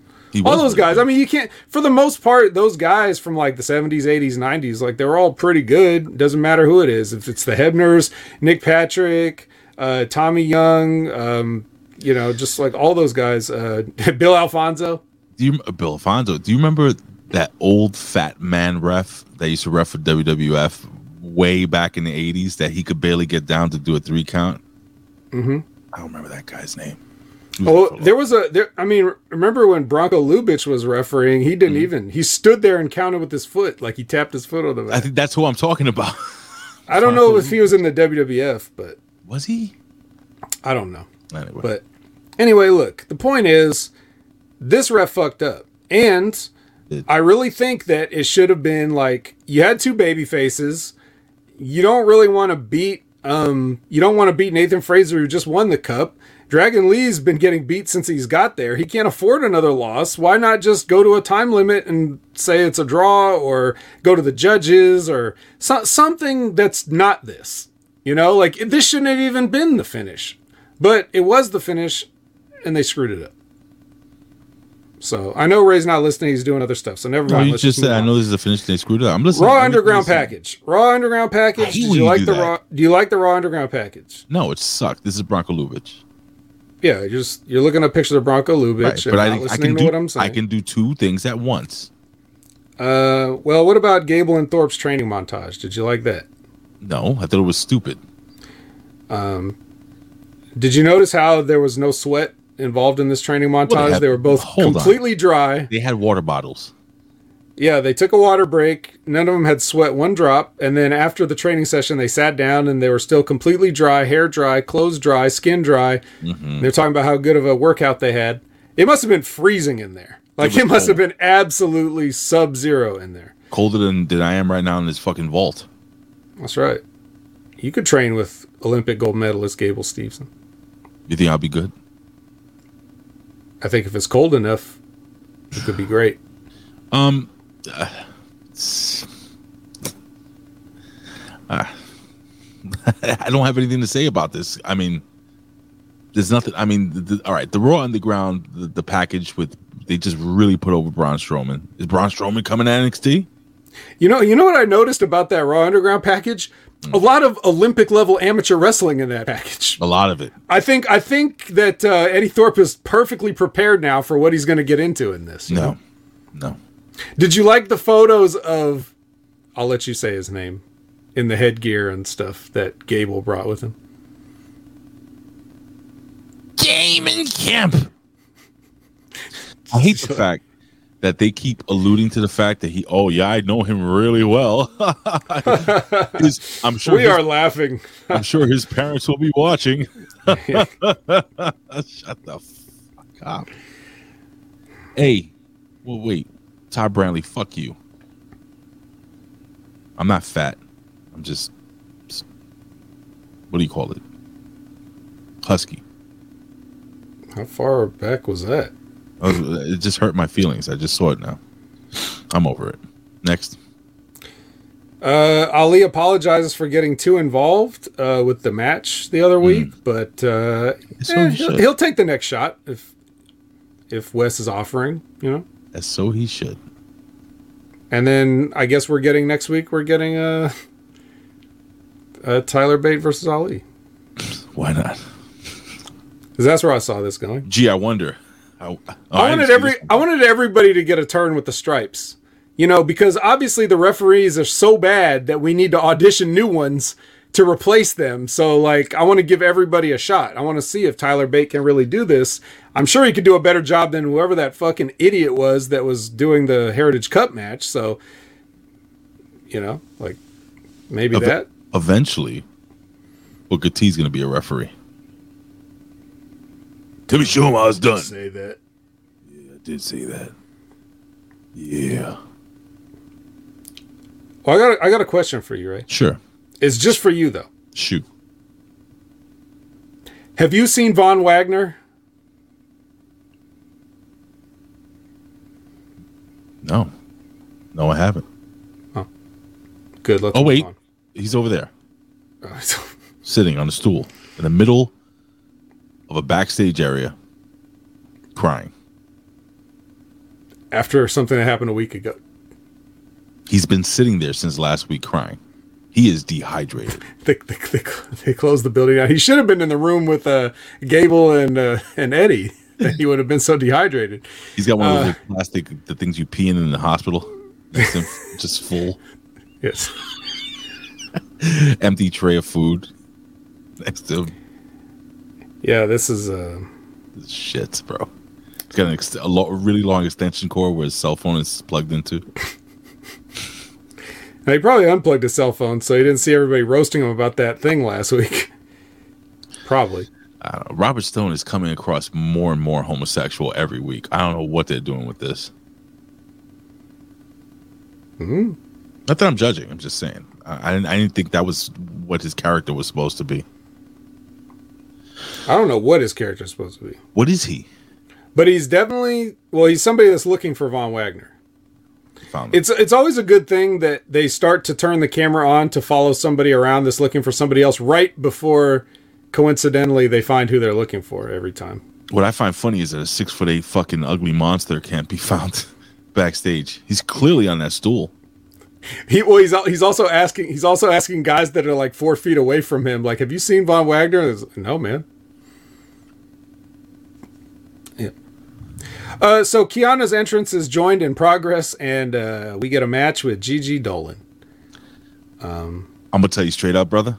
All those guys. I mean, you can't. For the most part, those guys from like the seventies, eighties, nineties, like they're all pretty good. Doesn't matter who it is. If it's the Hebners, Nick Patrick, uh, Tommy Young, um, you know, just like all those guys. Uh, <laughs> Bill Alfonso. Do you Bill Alfonso? Do you remember that old fat man ref that used to ref for WWF way back in the eighties that he could barely get down to do a three count? Mm-hmm. I don't remember that guy's name. Oh, there was a there. I mean, remember when Bronko Lubich was refereeing? He Mm-hmm. didn't even. He stood there and counted with his foot, like he tapped his foot on the. I think that's who I'm talking about. I don't know if he was in the WWF, but was he? I don't know. Anyway, But anyway, look, the point is this ref fucked up. And I really think that it should have been like you had two baby faces. You don't really want to beat um you don't want to beat Nathan Frazer who just won the cup. Dragon Lee's been getting beat since he's got there. He can't afford another loss. Why not just go to a time limit and say it's a draw or go to the judges or so- something that's not this? You know, like this shouldn't have even been the finish. But it was the finish and they screwed it up. So I know Ray's not listening, he's doing other stuff. So never No, mind. you Let's just said I know this is the finish. They screwed it up. I'm listening. Raw I'm Underground listening. package. Raw Underground package. Do you like do the that. raw do you like the Raw Underground package? No, it sucked. This is Bronko Lubich. Yeah, you're just you're looking at pictures of Bronko Lubich Right, and but I, I can to do what I'm saying. I can do two things at once. Uh, well, what about Gable and Thorpe's training montage? Did you like that? No, I thought it was stupid. Um, did you notice how there was no sweat involved in this training montage? Well, they had- they were both hold on. completely dry. They had water bottles. Yeah, they took a water break. None of them had sweat one drop. And then after the training session, they sat down and they were still completely dry, hair dry, clothes dry, skin dry. Mm-hmm. They're talking about how good of a workout they had. It must have been freezing in there. Like was it, must have been absolutely sub zero in there. Colder than, than I am right now in this fucking vault. That's right. You could train with Olympic gold medalist Gable Steveson. You think I'll be good? I think if it's cold enough, it could be great. Um, uh, uh, <sighs> I don't have anything to say about this. I mean, there's nothing. I mean, the, the- all right, the Raw Underground, the, the package with they just really put over Braun Strowman. Is Braun Strowman coming to NXT? You know, you know what I noticed about that Raw Underground package? Hmm. A lot of Olympic level amateur wrestling in that package. A lot of it. I think I think that uh, Eddy Thorpe is perfectly prepared now for what he's going to get into in this. No, know? no. Did you like the photos of? I'll let you say his name in the headgear and stuff that Gable brought with him. Damon Kemp. <laughs> I hate the fact that they keep alluding to the fact that he. Oh yeah, I know him really well. <laughs> His- I'm sure we his- are laughing. <laughs> I'm sure his parents will be watching. <laughs> Shut the fuck up. Hey, well, wait. Todd Brantley, fuck you. I'm not fat. I'm just, just- what do you call it? Husky. How far back was that? Was- it just hurt my feelings. I just saw it now. I'm over it. Next. Uh, Ali apologizes for getting too involved uh, with the match the other week, but uh, eh, he he'll, he'll take the next shot if if Wes is offering, you know. As so he should. And then I guess we're getting next week. We're getting a, uh Tyler Bate versus Ali. Why not? Because that's where I saw this going. Gee, I wonder. I, oh, I wanted every I wanted everybody to get a turn with the stripes. You know, because obviously the referees are so bad that we need to audition new ones to replace them. So like I want to give everybody a shot. I want to see if Tyler Bate can really do this. I'm sure he could do a better job than whoever that fucking idiot was that was doing the Heritage Cup match. So you know, like maybe Ev- that. Eventually, Booker T's going to be a referee. Timmy show him how it's done. Say that. Yeah, I did say that. Yeah. Well, I got a, I got a question for you, Ray. Sure. It's just for you though. Shoot. Have you seen Von Wagner? No. No, I haven't. Oh. Good. Let's Oh, wait. on. He's over there, Uh, <laughs> sitting on a stool in the middle of a backstage area crying. After something that happened a week ago. He's been sitting there since last week crying. He is dehydrated. <laughs> They, they, they, they closed the building down. He should have been in the room with uh, Gable and uh, and Eddie. <laughs> he would have been so dehydrated. He's got one of Uh, those plastic the things you pee in in the hospital. Next to him, <laughs> just full Yes. empty tray of food next to him. Yeah, this is uh Shit, bro. He's got an ex- a, lo- a really long extension cord where his cell phone is plugged into. <laughs> Now, he probably unplugged his cell phone, so he didn't see everybody roasting him about that thing last week. <laughs> probably. I don't know. Robert Stone is coming across more and more homosexual every week. I don't know what they're doing with this. Hmm. Not that I'm judging. I'm just saying. I, I, didn't, I didn't think that was what his character was supposed to be. I don't know what his character is supposed to be. What is he? But he's definitely well, he's somebody that's looking for Von Wagner. Found. It's it's always a good thing that they start to turn the camera on to follow somebody around that's looking for somebody else right before coincidentally they find who they're looking for every time. What I find funny is that a six foot eight fucking ugly monster can't be <laughs> found backstage. He's clearly on that stool. He well, he's he's also asking he's also asking guys that are like four feet away from him, like, "Have you seen Von Wagner?" It's, no, man. Uh, so Kiana's entrance is joined in progress, and uh, we get a match with Gigi Dolan. Um, I'm gonna tell you straight up, brother.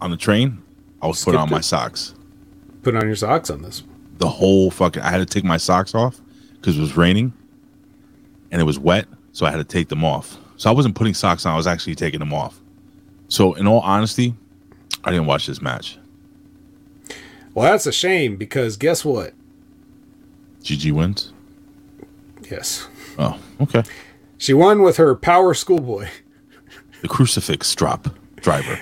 On the train, I was putting on my it. socks. put on your socks on this. The whole fucking. I had to take my socks off because it was raining, and it was wet, so I had to take them off. So I wasn't putting socks on. I was actually taking them off. So in all honesty, I didn't watch this match. Well, that's a shame because guess what? GG wins. Yes, Oh, okay. she won with her power schoolboy. The crucifix drop driver.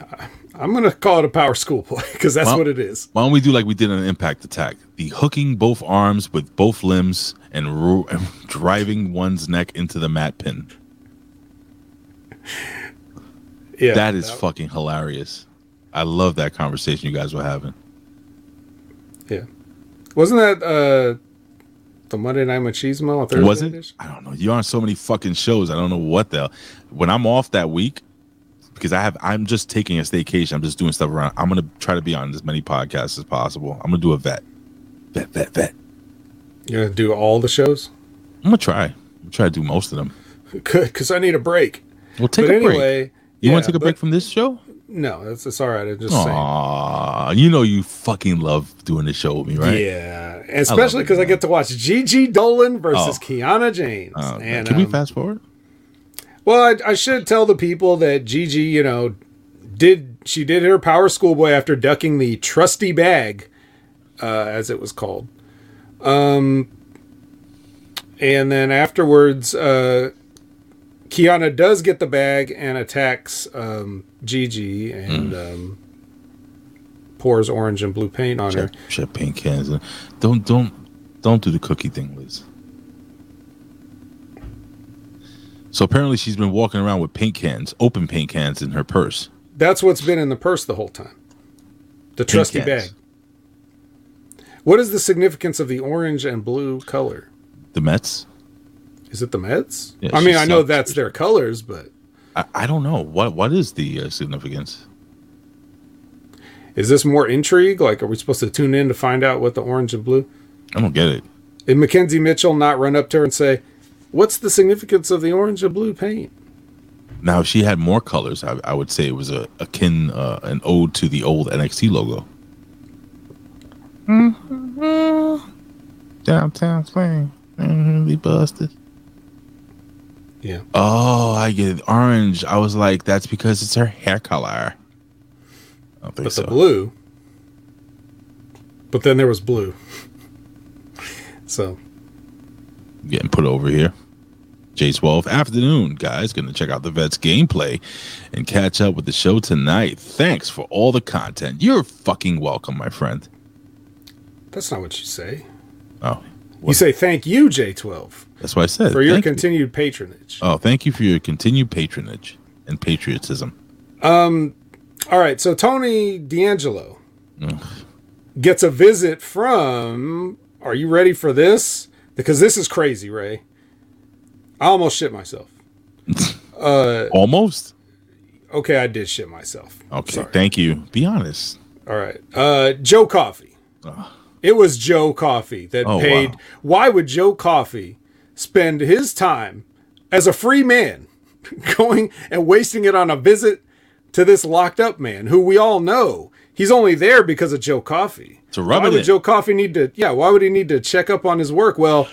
Uh, I'm gonna call it a power schoolboy because that's what it is. Why don't we do like we did an impact attack? The hooking both arms with both limbs and, ru- and <laughs> driving one's neck into the mat pin. Yeah, that is fucking hilarious. I love that conversation you guys were having. Yeah, wasn't that uh the Monday Night Machismo Thursday? Was it? I don't know. You're on so many fucking shows. I don't know what the. When I'm off that week, because I have, I'm just taking a staycation. I'm just doing stuff around. I'm gonna try to be on as many podcasts as possible. I'm gonna do a vet, vet, vet, vet. You're gonna do all the shows? I'm gonna try. I'm gonna try to do most of them. <laughs> Good, because I need a break. We'll take But a break. anyway, You want to take a break but- from this show? No, that's it's all right. I'm just saying. You know you fucking love doing the show with me, right? Yeah, especially because I, get to watch Gigi Dolan versus Oh. Kiana James. Oh, and Can we um, fast forward? Well, I, I should tell the people that Gigi, you know, did she did her power schoolboy after ducking the trusty bag, uh, as it was called. Um, and then afterwards, uh, Kiana does get the bag and attacks um, Gigi and um, pours orange and blue paint on her. Shut, paint cans. Don't don't don't do the cookie thing, Liz. So apparently she's been walking around with paint cans, open paint cans in her purse. That's what's been in the purse the whole time. The trusty cans. bag. What is the significance of the orange and blue color? The Mets? Is it the Mets? Yeah, I mean, she I know sucks. that's their colors, but I, I don't know what what is the uh, significance. is this more intrigue? Like, are we supposed to tune in to find out what the orange and blue? I don't get it. Did McKenzie Mitchell not run up to her and say, "What's the significance of the orange and blue paint?" Now, if she had more colors, I, I would say it was a akin uh, an ode to the old NXT logo. Downtown swing, we busted. Yeah. Oh, I get it. Orange. I was like, that's because it's her hair color. I don't think But so. the blue. But then there was blue. <laughs> So Getting put over here. J12 afternoon, guys. Going to check out the Vets gameplay and catch up with the show tonight. Thanks for all the content. You're fucking welcome, my friend. that's not what you say. Oh, You say thank you, J12, that's what I said. for your Thank you. continued patronage. Oh, thank you for your continued patronage and patriotism. Um, all right. So Tony D'Angelo gets a visit from. Are you ready for this? Because this is crazy, Ray. I almost shit myself. <laughs> Uh, Almost. okay, I did shit myself. Okay. Sorry. Thank you. Be honest. All right. Uh, Joe Coffey. It was Joe Coffey that Oh, paid. wow. Why would Joe Coffey spend his time as a free man <laughs> going and wasting it on a visit to this locked up man who we all know he's only there because of Joe Coffey? To rub why would in. Joe Coffey need to? Yeah, why would he need to check up on his work? Well,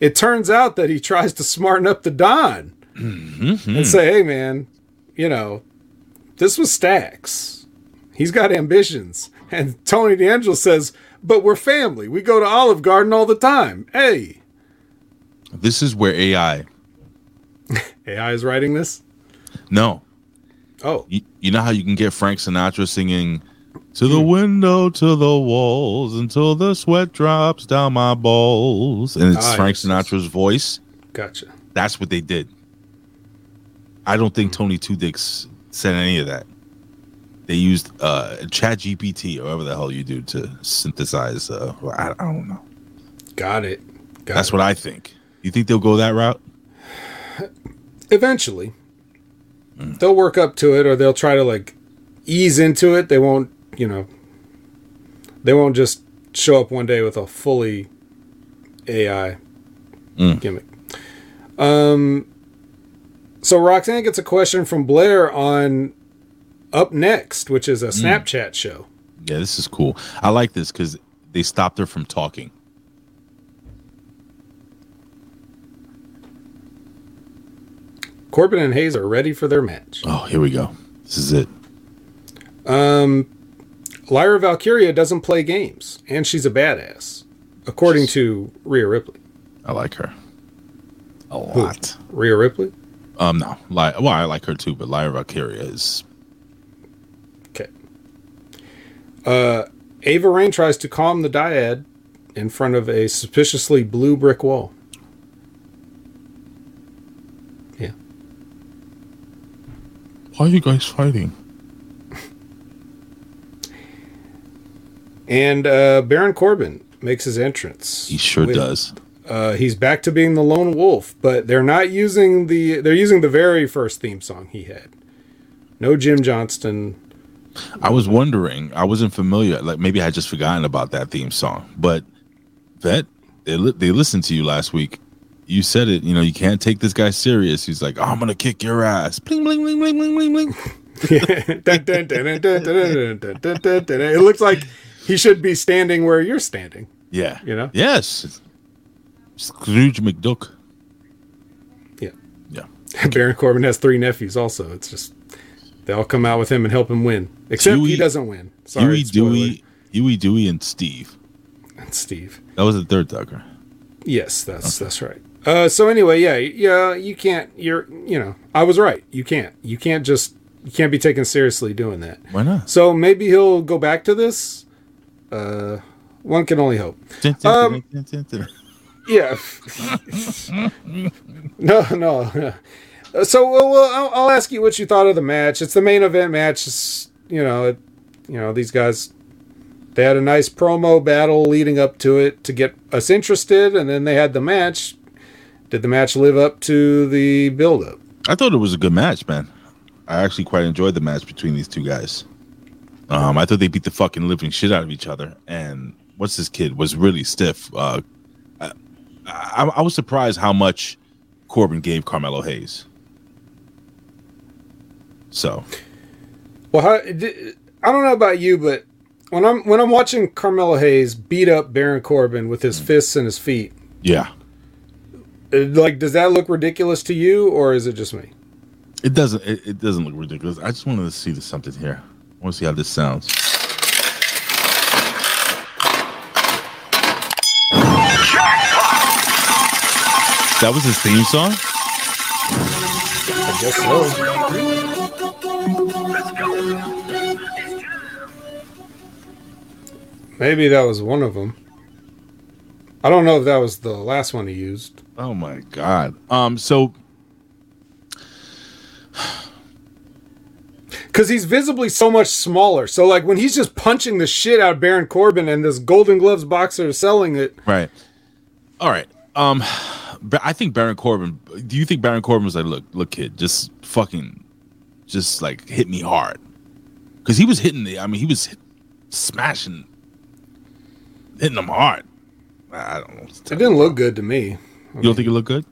it turns out that he tries to smarten up the Don Mm-hmm. and say, "Hey, man, you know, this was Stacks. He's got ambitions." And Tony D'Angelo says, "But we're family. We go to Olive Garden all the time." Hey, This is where AI. AI <laughs> is writing this. No. Oh, You, you know how you can get Frank Sinatra singing to the window, to the walls, until the sweat drops down my balls, and it's Ah, Frank yes. Sinatra's voice. gotcha. That's what they did. I don't think Tony Two Dicks said any of that. They used uh, Chat GPT or whatever the hell you do to synthesize. Uh, I, I don't know. Got it. Got That's it. what I think. You think they'll go that route? Eventually, Hmm. they'll work up to it, or they'll try to like ease into it. They won't, you know, they won't just show up one day with a fully AI Mm. gimmick. Um, so Roxanne gets a question from Blair on Up Next, which is a Hmm. Snapchat show. Yeah, this is cool. I like this because they stopped her from talking. Corbin and Hayes are ready for their match. Oh, here we go. This is it. Um, Lyra Valkyria doesn't play games, and she's a badass, according to Rhea Ripley. I like her a lot. Rhea Ripley? Um, no, Ly- well, I like her too, but Lyra Valkyria is Okay. Uh, Ava Raine tries to calm the D'Yad in front of a suspiciously blue brick wall. Yeah. Why are you guys fighting? And uh, Baron Corbin makes his entrance. He sure with- does. Uh, he's back to being the lone wolf, but they're not using the. They're using the very first theme song he had. No Jim Johnston. I was wondering. I wasn't familiar. Like maybe I had just forgotten about that theme song. But Vet, they li- they listened to you last week you said it. You know, you can't take this guy serious. He's like, oh, I'm gonna kick your ass. Bling bling bling bling bling bling bling. it looks like he should be standing where you're standing. Yeah. You know. Yes. Scrooge McDuck. Yeah. Yeah. Baron Corbin has three nephews. Also, it's just they all come out with him and help him win. Except Dewey, he doesn't win. Sorry. Huey, Dewey, Huey, Dewey, and Steve. And Steve. That was the third Tucker. Yes, that's okay. that's right. Uh, so anyway, yeah, yeah, you can't. You're, you know, I was right. You can't. You can't just. You can't be taken seriously doing that. Why not? So maybe he'll go back to this. Uh, one can only hope. Um, Yeah. <laughs> no, no. So well, well, I'll, I'll ask you what you thought of the match. It's the main event match. It's, you know, it, you know these guys. They had a nice promo battle leading up to it to get us interested, and then they had the match. Did the match live up to the build-up? I thought it was a good match, man. I actually quite enjoyed the match between these two guys. Um, I thought they beat the fucking living shit out of each other, and what's this kid was really stiff. Uh, I, I, I was surprised how much Corbin gave Carmelo Hayes. So Well, how, I don't know about you, but when I'm when I'm watching Carmelo Hayes beat up Baron Corbin with his fists and his feet, yeah, Uh, like does that look ridiculous to you, or is it just me? it doesn't it, it doesn't look ridiculous. I just wanted to see this something here. I want to see how this sounds. That was his theme song. I guess so. Maybe that was one of them. I don't know if that was the last one he used. Oh my god. Um. So Because he's visibly so much smaller. So like when he's just punching the shit out of Baron Corbin and this Golden Gloves boxer is selling it, Right. All right. Um, but I think Baron Corbin. Do you think Baron Corbin was like, look, look, kid, just fucking, just like hit me hard, because he was hitting the. I mean, he was hit, smashing, hitting them hard. I don't know. it didn't look good to me. You don't think it looked good?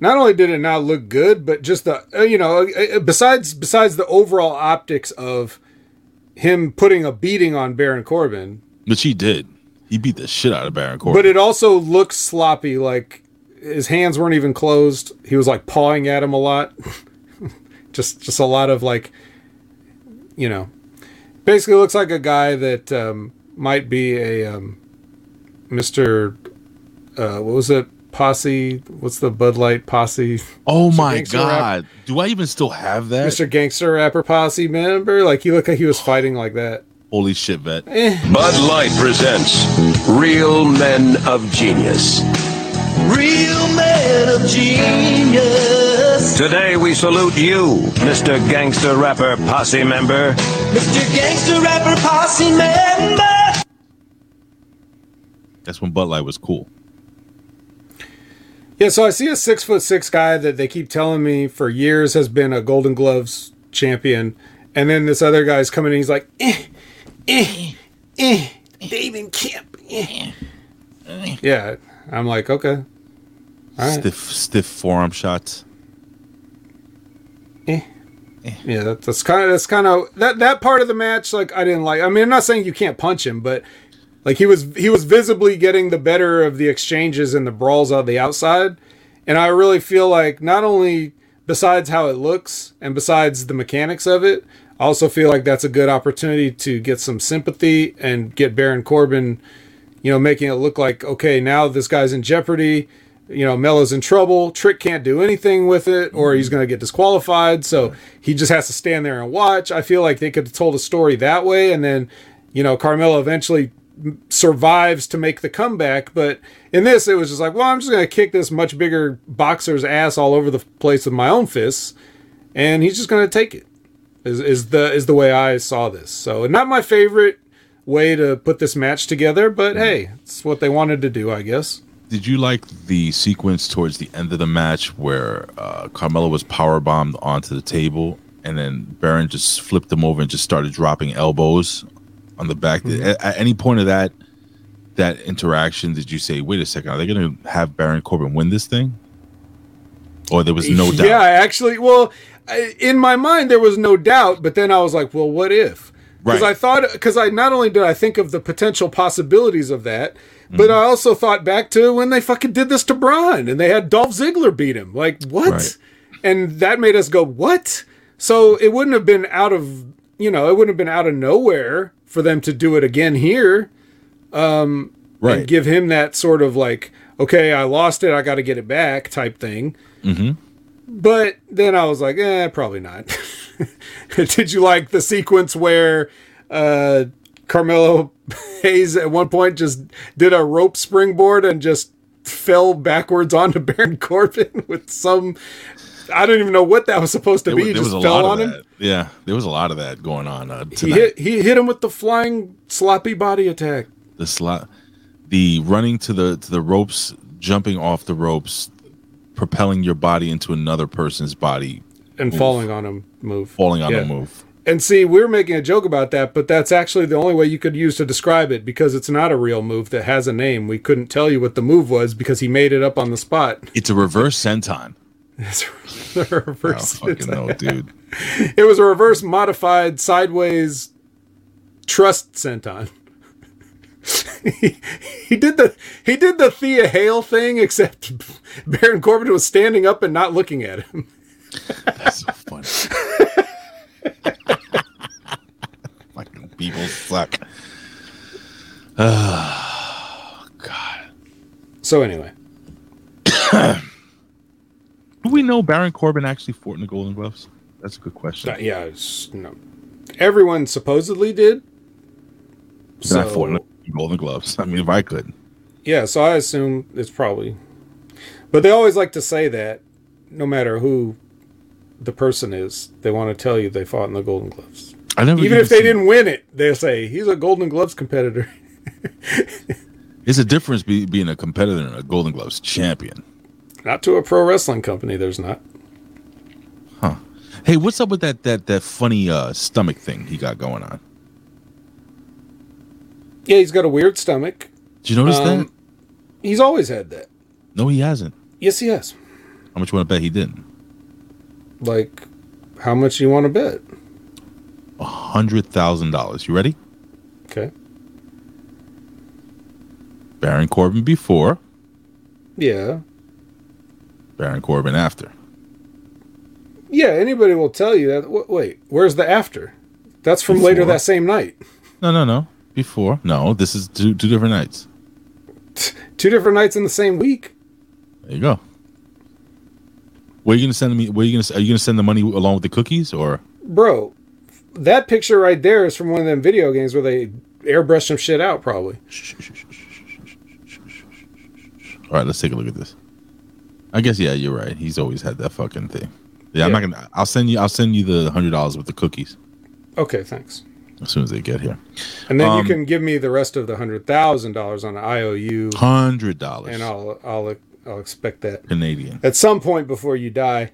Not only did it not look good, but just the uh, you know uh, uh, besides besides the overall optics of him putting a beating on Baron Corbin, Which he did. He beat the shit out of Baron Corbin. but it also looks sloppy. Like his hands weren't even closed. He was like pawing at him a lot. <laughs> just just a lot of like, you know, basically looks like a guy that um, might be a um, Mister. Uh, what was it? Posse. What's the Bud Light posse? oh Mr. my Gangster Rap- god! Do I even still have that? Mr. Gangster Rapper Posse member. Like he looked like he was fighting like that. Holy shit, vet! Eh. Bud Light presents Real Men of Genius. Real man of genius. Today we salute you, Mr. Gangster Rapper Posse member. Mr. Gangster Rapper Posse member. That's when Bud Light was cool. Yeah, so I see a six foot six guy that they keep telling me for years has been a Golden Gloves champion, and then this other guy's coming in. He's like, eh, eh, eh, David Kemp. Eh. Yeah, I'm like, okay, all right. Stiff, stiff forearm shots. Yeah, that, that's kind of that's kind of that that part of the match. Like I didn't like. I mean, I'm not saying you can't punch him, but like he was he was visibly getting the better of the exchanges and the brawls on the outside, and I really feel like not only besides how it looks and besides the mechanics of it, I also feel like that's a good opportunity to get some sympathy and get Baron Corbin, you know, making it look like okay, now this guy's in jeopardy. You know, Melo's in trouble. Trick can't do anything with it, or he's going to get disqualified. So he just has to stand there and watch. I feel like they could have told a story that way, and then, you know, Carmelo eventually survives to make the comeback. But in this, it was just like, well, I'm just going to kick this much bigger boxer's ass all over the place with my own fists, and he's just going to take it. Is is the is the way I saw this. So not my favorite way to put this match together, but hey, it's what they wanted to do, I guess. Did you like the sequence towards the end of the match where uh, Carmelo was power bombed onto the table and then Baron just flipped him over and just started dropping elbows on the back? Mm-hmm. At, at any point of that that interaction, did you say, "Wait a second, are they going to have Baron Corbin win this thing?" Or there was no doubt. Yeah, actually, well, in my mind there was no doubt, but then I was like, well, what if? Because Right. I thought, because I not only did I think of the potential possibilities of that, Mm-hmm. but I also thought back to when they fucking did this to Braun and they had Dolph Ziggler beat him. Like what? Right. And that made us go what? So it wouldn't have been out of you know it wouldn't have been out of nowhere for them to do it again here and right. give him that sort of like, okay, I lost it, I got to get it back type thing. Mm-hmm. But then I was like, eh, probably not. <laughs> Did you like the sequence where uh, Carmelo <laughs> Hayes at one point just did a rope springboard and just fell backwards onto <laughs> Baron Corbin with some. I don't even know what that was supposed to There, be. was, just fell on him. that. Yeah, there was a lot of that going on uh, He hit he hit him with the flying sloppy body attack. the slot, the running to the to the ropes, jumping off the ropes, propelling your body into another person's body, and Move. falling on him move. falling on Yeah. a move. And see, we are making a joke about that, but that's actually the only way you could use to describe it because it's not a real move that has a name. We couldn't tell you what the move was because he made it up on the spot. It's a reverse senton. It's <laughs> don't reverse. fucking know, <laughs> dude. It was a reverse modified sideways trust senton. he, <laughs> he did the he did the Thea Hail thing, except Baron Corbin was standing up and not looking at him. That's so funny. Fucking people suck. <sighs> Oh God. So anyway, <clears throat> know Baron Corbin actually fought in the Golden Gloves? That's a good question. uh, yeah, no, everyone supposedly did. And I fought in the Golden Gloves. I mean, if I could. Yeah, so I assume it's probably. But they always like to say that, no matter who the person is, they want to tell you they fought in the Golden Gloves. I never Even if they didn't win it, they'll say he's a Golden Gloves competitor. <laughs> It's a difference be, being a competitor and a Golden Gloves champion. Not to a pro wrestling company. There's not. Huh. Hey, what's up with that that that funny uh, stomach thing he got going on? Yeah, he's got a weird stomach. Did you notice Um, that? He's always had that. No, he hasn't. Yes, he has. How much you want to bet he didn't? Like, how much you want to bet? A hundred thousand dollars. You ready? Okay. Baron Corbin before, Yeah. Baron Corbin after. Yeah, anybody will tell you that. Wait, where's the after? That's from later that same night. No, no, no. Before. No, this is two two different nights. <laughs> Two different nights in the same week. There you go. Where are you gonna send me? Where are you gonna? Are you gonna send the money along with the cookies or? Bro, that picture right there is from one of them video games where they airbrush some shit out, probably. All right, let's take a look at this. I guess yeah, you're right. He's always had that fucking thing. Yeah, I'm not gonna. I'll send you. I'll send you the hundred dollars with the cookies Okay, thanks. as soon as they get here. And then Um, you can give me the rest of the hundred thousand dollars on IOU, Hundred dollars and I'll I'll I'll expect that Canadian. at some point before you die.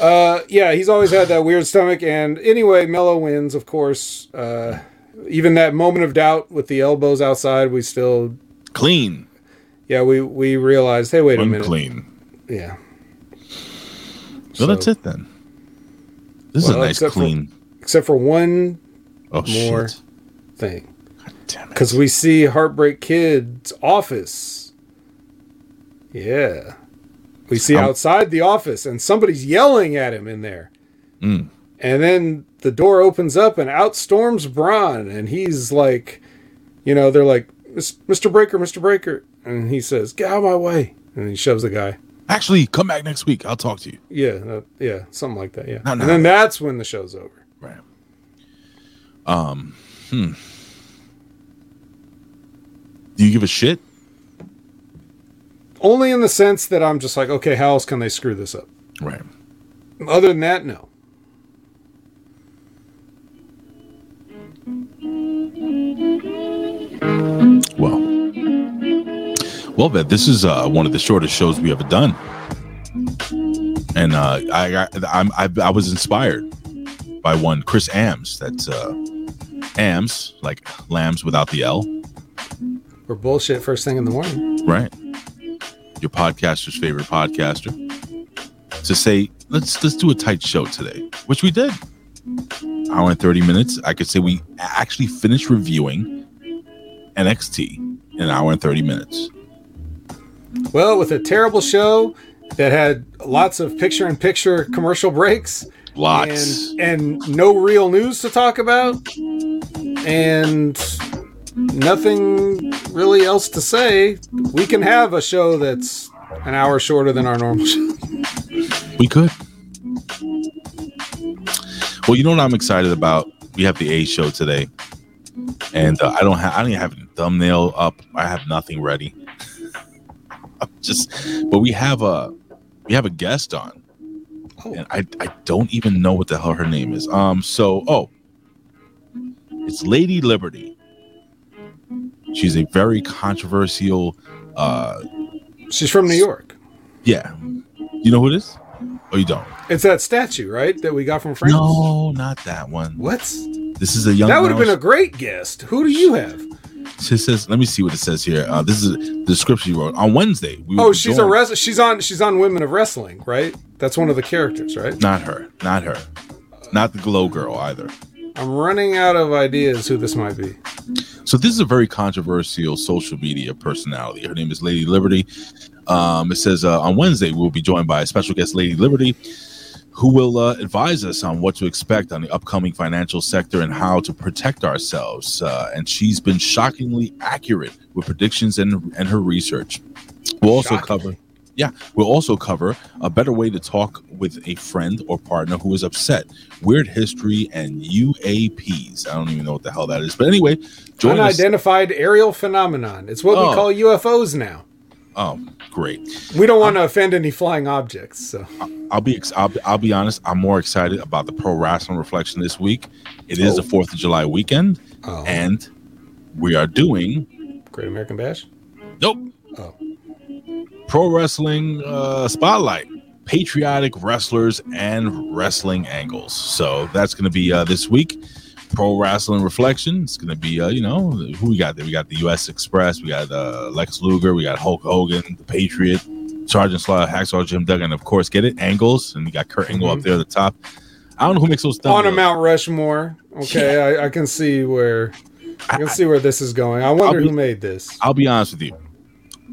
Uh, yeah, he's always had that weird stomach. And anyway, Melo wins, of course. Uh, even that moment of doubt with the elbows outside, we still, Clean. yeah, we we realized, hey, wait a minute, Unclean. Yeah. So, that's it then. This is a nice except for- clean. Except for one oh more shit! thing, Damn it. because we see Heartbreak Kid's office. Yeah, we see Um, outside the office, and somebody's yelling at him in there. Mm. And then the door opens up and out storms Bron. And he's like, you know, they're like, Mr. Breakker, Mr. Breakker. And he says, get out of my way. And he shoves the guy. Actually, come back next week. I'll talk to you. Yeah, uh, yeah, something like that. Yeah. No, no. And then that's when the show's over. Right. Um. Hmm. Do you give a shit? Only in the sense that I'm just like, okay, how else can they screw this up? Right. Other than that, no. Well, Vet, this is uh, one of the shortest shows we ever done, and uh, I, I'm, I I was inspired by one Chris Ams. That's uh, Ams, like lambs without the L, We're bullshit first thing in the morning. right? Your podcaster's favorite podcaster. To say let's let's do a tight show today, which we did. Hour and thirty minutes. I could say we actually finished reviewing NXT in an hour and thirty minutes. Well, with a terrible show that had lots of picture in picture commercial breaks. Lots. and and no real news to talk about and nothing really else to say we can have a show that's an hour shorter than our normal <laughs> show We could. Well, you know what I'm excited about? We have the A show today, and uh, I don't have I don't even have a thumbnail up. I have nothing ready. Just, but we have a we have a guest on, and I I don't even know what the hell her name is. Um, so oh, it's Lady Liberty. She's a very controversial. uh she's from new york Yeah, you know who it is? Oh, you don't? it's that statue right that we got from france No, not that one. what This is a young. that would have been a great guest who do you have It says, let me see what it says here. Uh, this is the description you wrote on Wednesday. We oh she's a res- she's on she's on women of wrestling right that's one of the characters right Not her. Not her. Not the glow girl either. i'm running out of ideas who this might be So this is a very controversial social media personality. Her name is Lady Liberty. Um, it says uh, on Wednesday we'll be joined by a special guest, Lady Liberty, who will uh, advise us on what to expect on the upcoming financial sector and how to protect ourselves. Uh, and she's been shockingly accurate with predictions and and her research. We'll also cover. Yeah, we'll also cover a better way to talk with a friend or partner who is upset, weird history, and UAPs. I don't even know what the hell that is. But anyway, join us. unidentified aerial phenomenon it's what Oh. we call ufos now Oh, great. We don't want to offend any flying objects, so I'll be I'll, be- I'll be honest. I'm more excited about the pro wrestling reflection this week. It is Oh. the Fourth of July weekend, and we are doing Great American Bash. nope Oh, pro wrestling uh, spotlight, patriotic wrestlers and wrestling angles. So that's going to be uh, this week. Pro wrestling reflection. It's going to be uh, you know who we got there. We got the U.S. Express. We got uh, Lex Luger. We got Hulk Hogan, the Patriot, Sergeant Slaughter, Hacksaw Jim Duggan. Of course, get it angles, and you got Kurt Angle up there at the top. I don't know who makes those on a. Mount Rushmore. Okay, I, I can see where I can see where this is going. I wonder be- who made this. I'll be honest with you.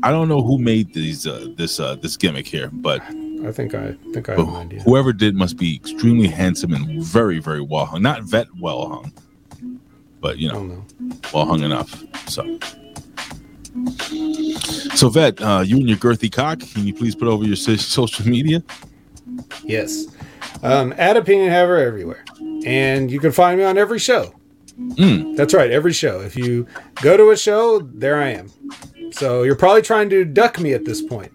I don't know who made these uh, this uh, this gimmick here, but I think I think I but have an idea. whoever did must be extremely handsome and very very well hung. Not vet well hung, but you know, well hung enough. So. So vet, uh, you and your girthy cock, can you please put over your social media? Yes. Um, at Opinion Haver everywhere. And you can find me on every show. Mm. That's right, every show. If you go to a show, there I am. So you're probably trying to duck me at this point.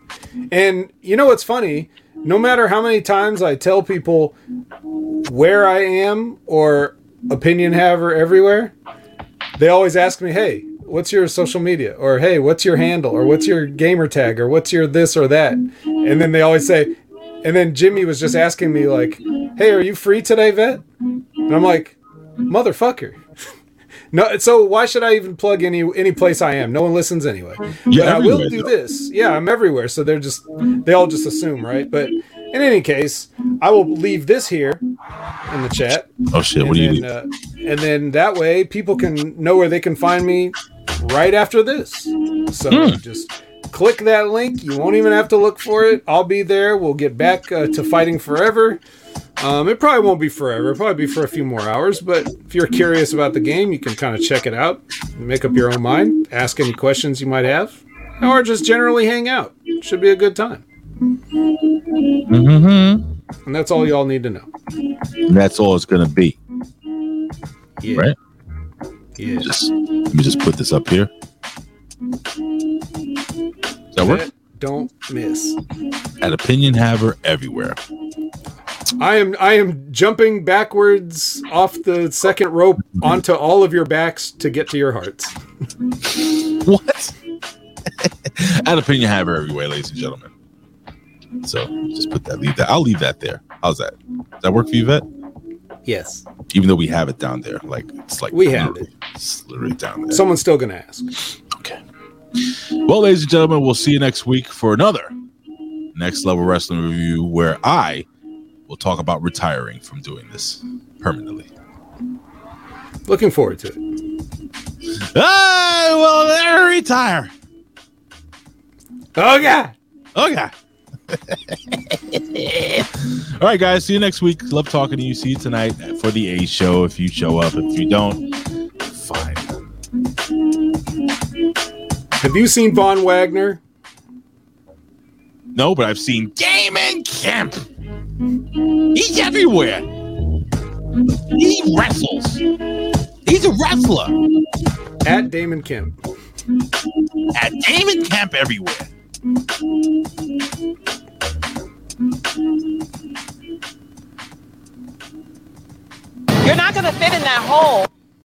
And you know what's funny? No matter how many times I tell people where I am or Opinion Haver everywhere, they always ask me, hey, what's your social media? Or hey, what's your handle? Or what's your gamer tag? Or what's your this or that? And then they always say, and then Jimmy was just asking me, like, hey, are you free today, vet? And I'm like, motherfucker. No, so why should I even plug any any place I am? No one listens anyway. Yeah, I will do this. Yeah, I'm everywhere. So they're just they all just assume, right? But in any case, I will leave this here in the chat. Oh shit! And What do you then, uh, and then that way people can know where they can find me right after this. So Hmm. just click that link. You won't even have to look for it. I'll be there. We'll get back uh, to fighting forever. Um, it probably won't be forever. It'll probably be for a few more hours. But if you're curious about the game, you can kind of check it out, make up your own mind, ask any questions you might have, or just generally hang out. Should be a good time. Mm-hmm. And that's all y'all need to know. And That's all it's gonna be, Yeah. right? Yeah. Just let me just put this up here. Does that work? Don't miss. At Opinion Haver everywhere. I am I am jumping backwards off the second rope onto all of your backs to get to your hearts. What? <laughs> At Opinion Haver everywhere, ladies and gentlemen. So just put that, leave that. I'll leave that there. How's that? Does that work for you, Vet? Yes. Even though we have it down there, like it's like We have it. It's literally down there. Someone's still gonna ask. Okay. Well, ladies and gentlemen, we'll see you next week for another next level wrestling review where I will talk about retiring from doing this permanently. Looking forward to it. I will never retire. Oh yeah. Oh yeah. <laughs> All right, guys. See you next week. Love talking to you. See you tonight for the A show. If you show up, if you don't, fine. Have you seen Von Wagner? No, but I've seen Damon Kemp. He's everywhere. He wrestles. He's a wrestler. At Damon Kemp. At Damon Kemp everywhere. You're not going to fit in that hole.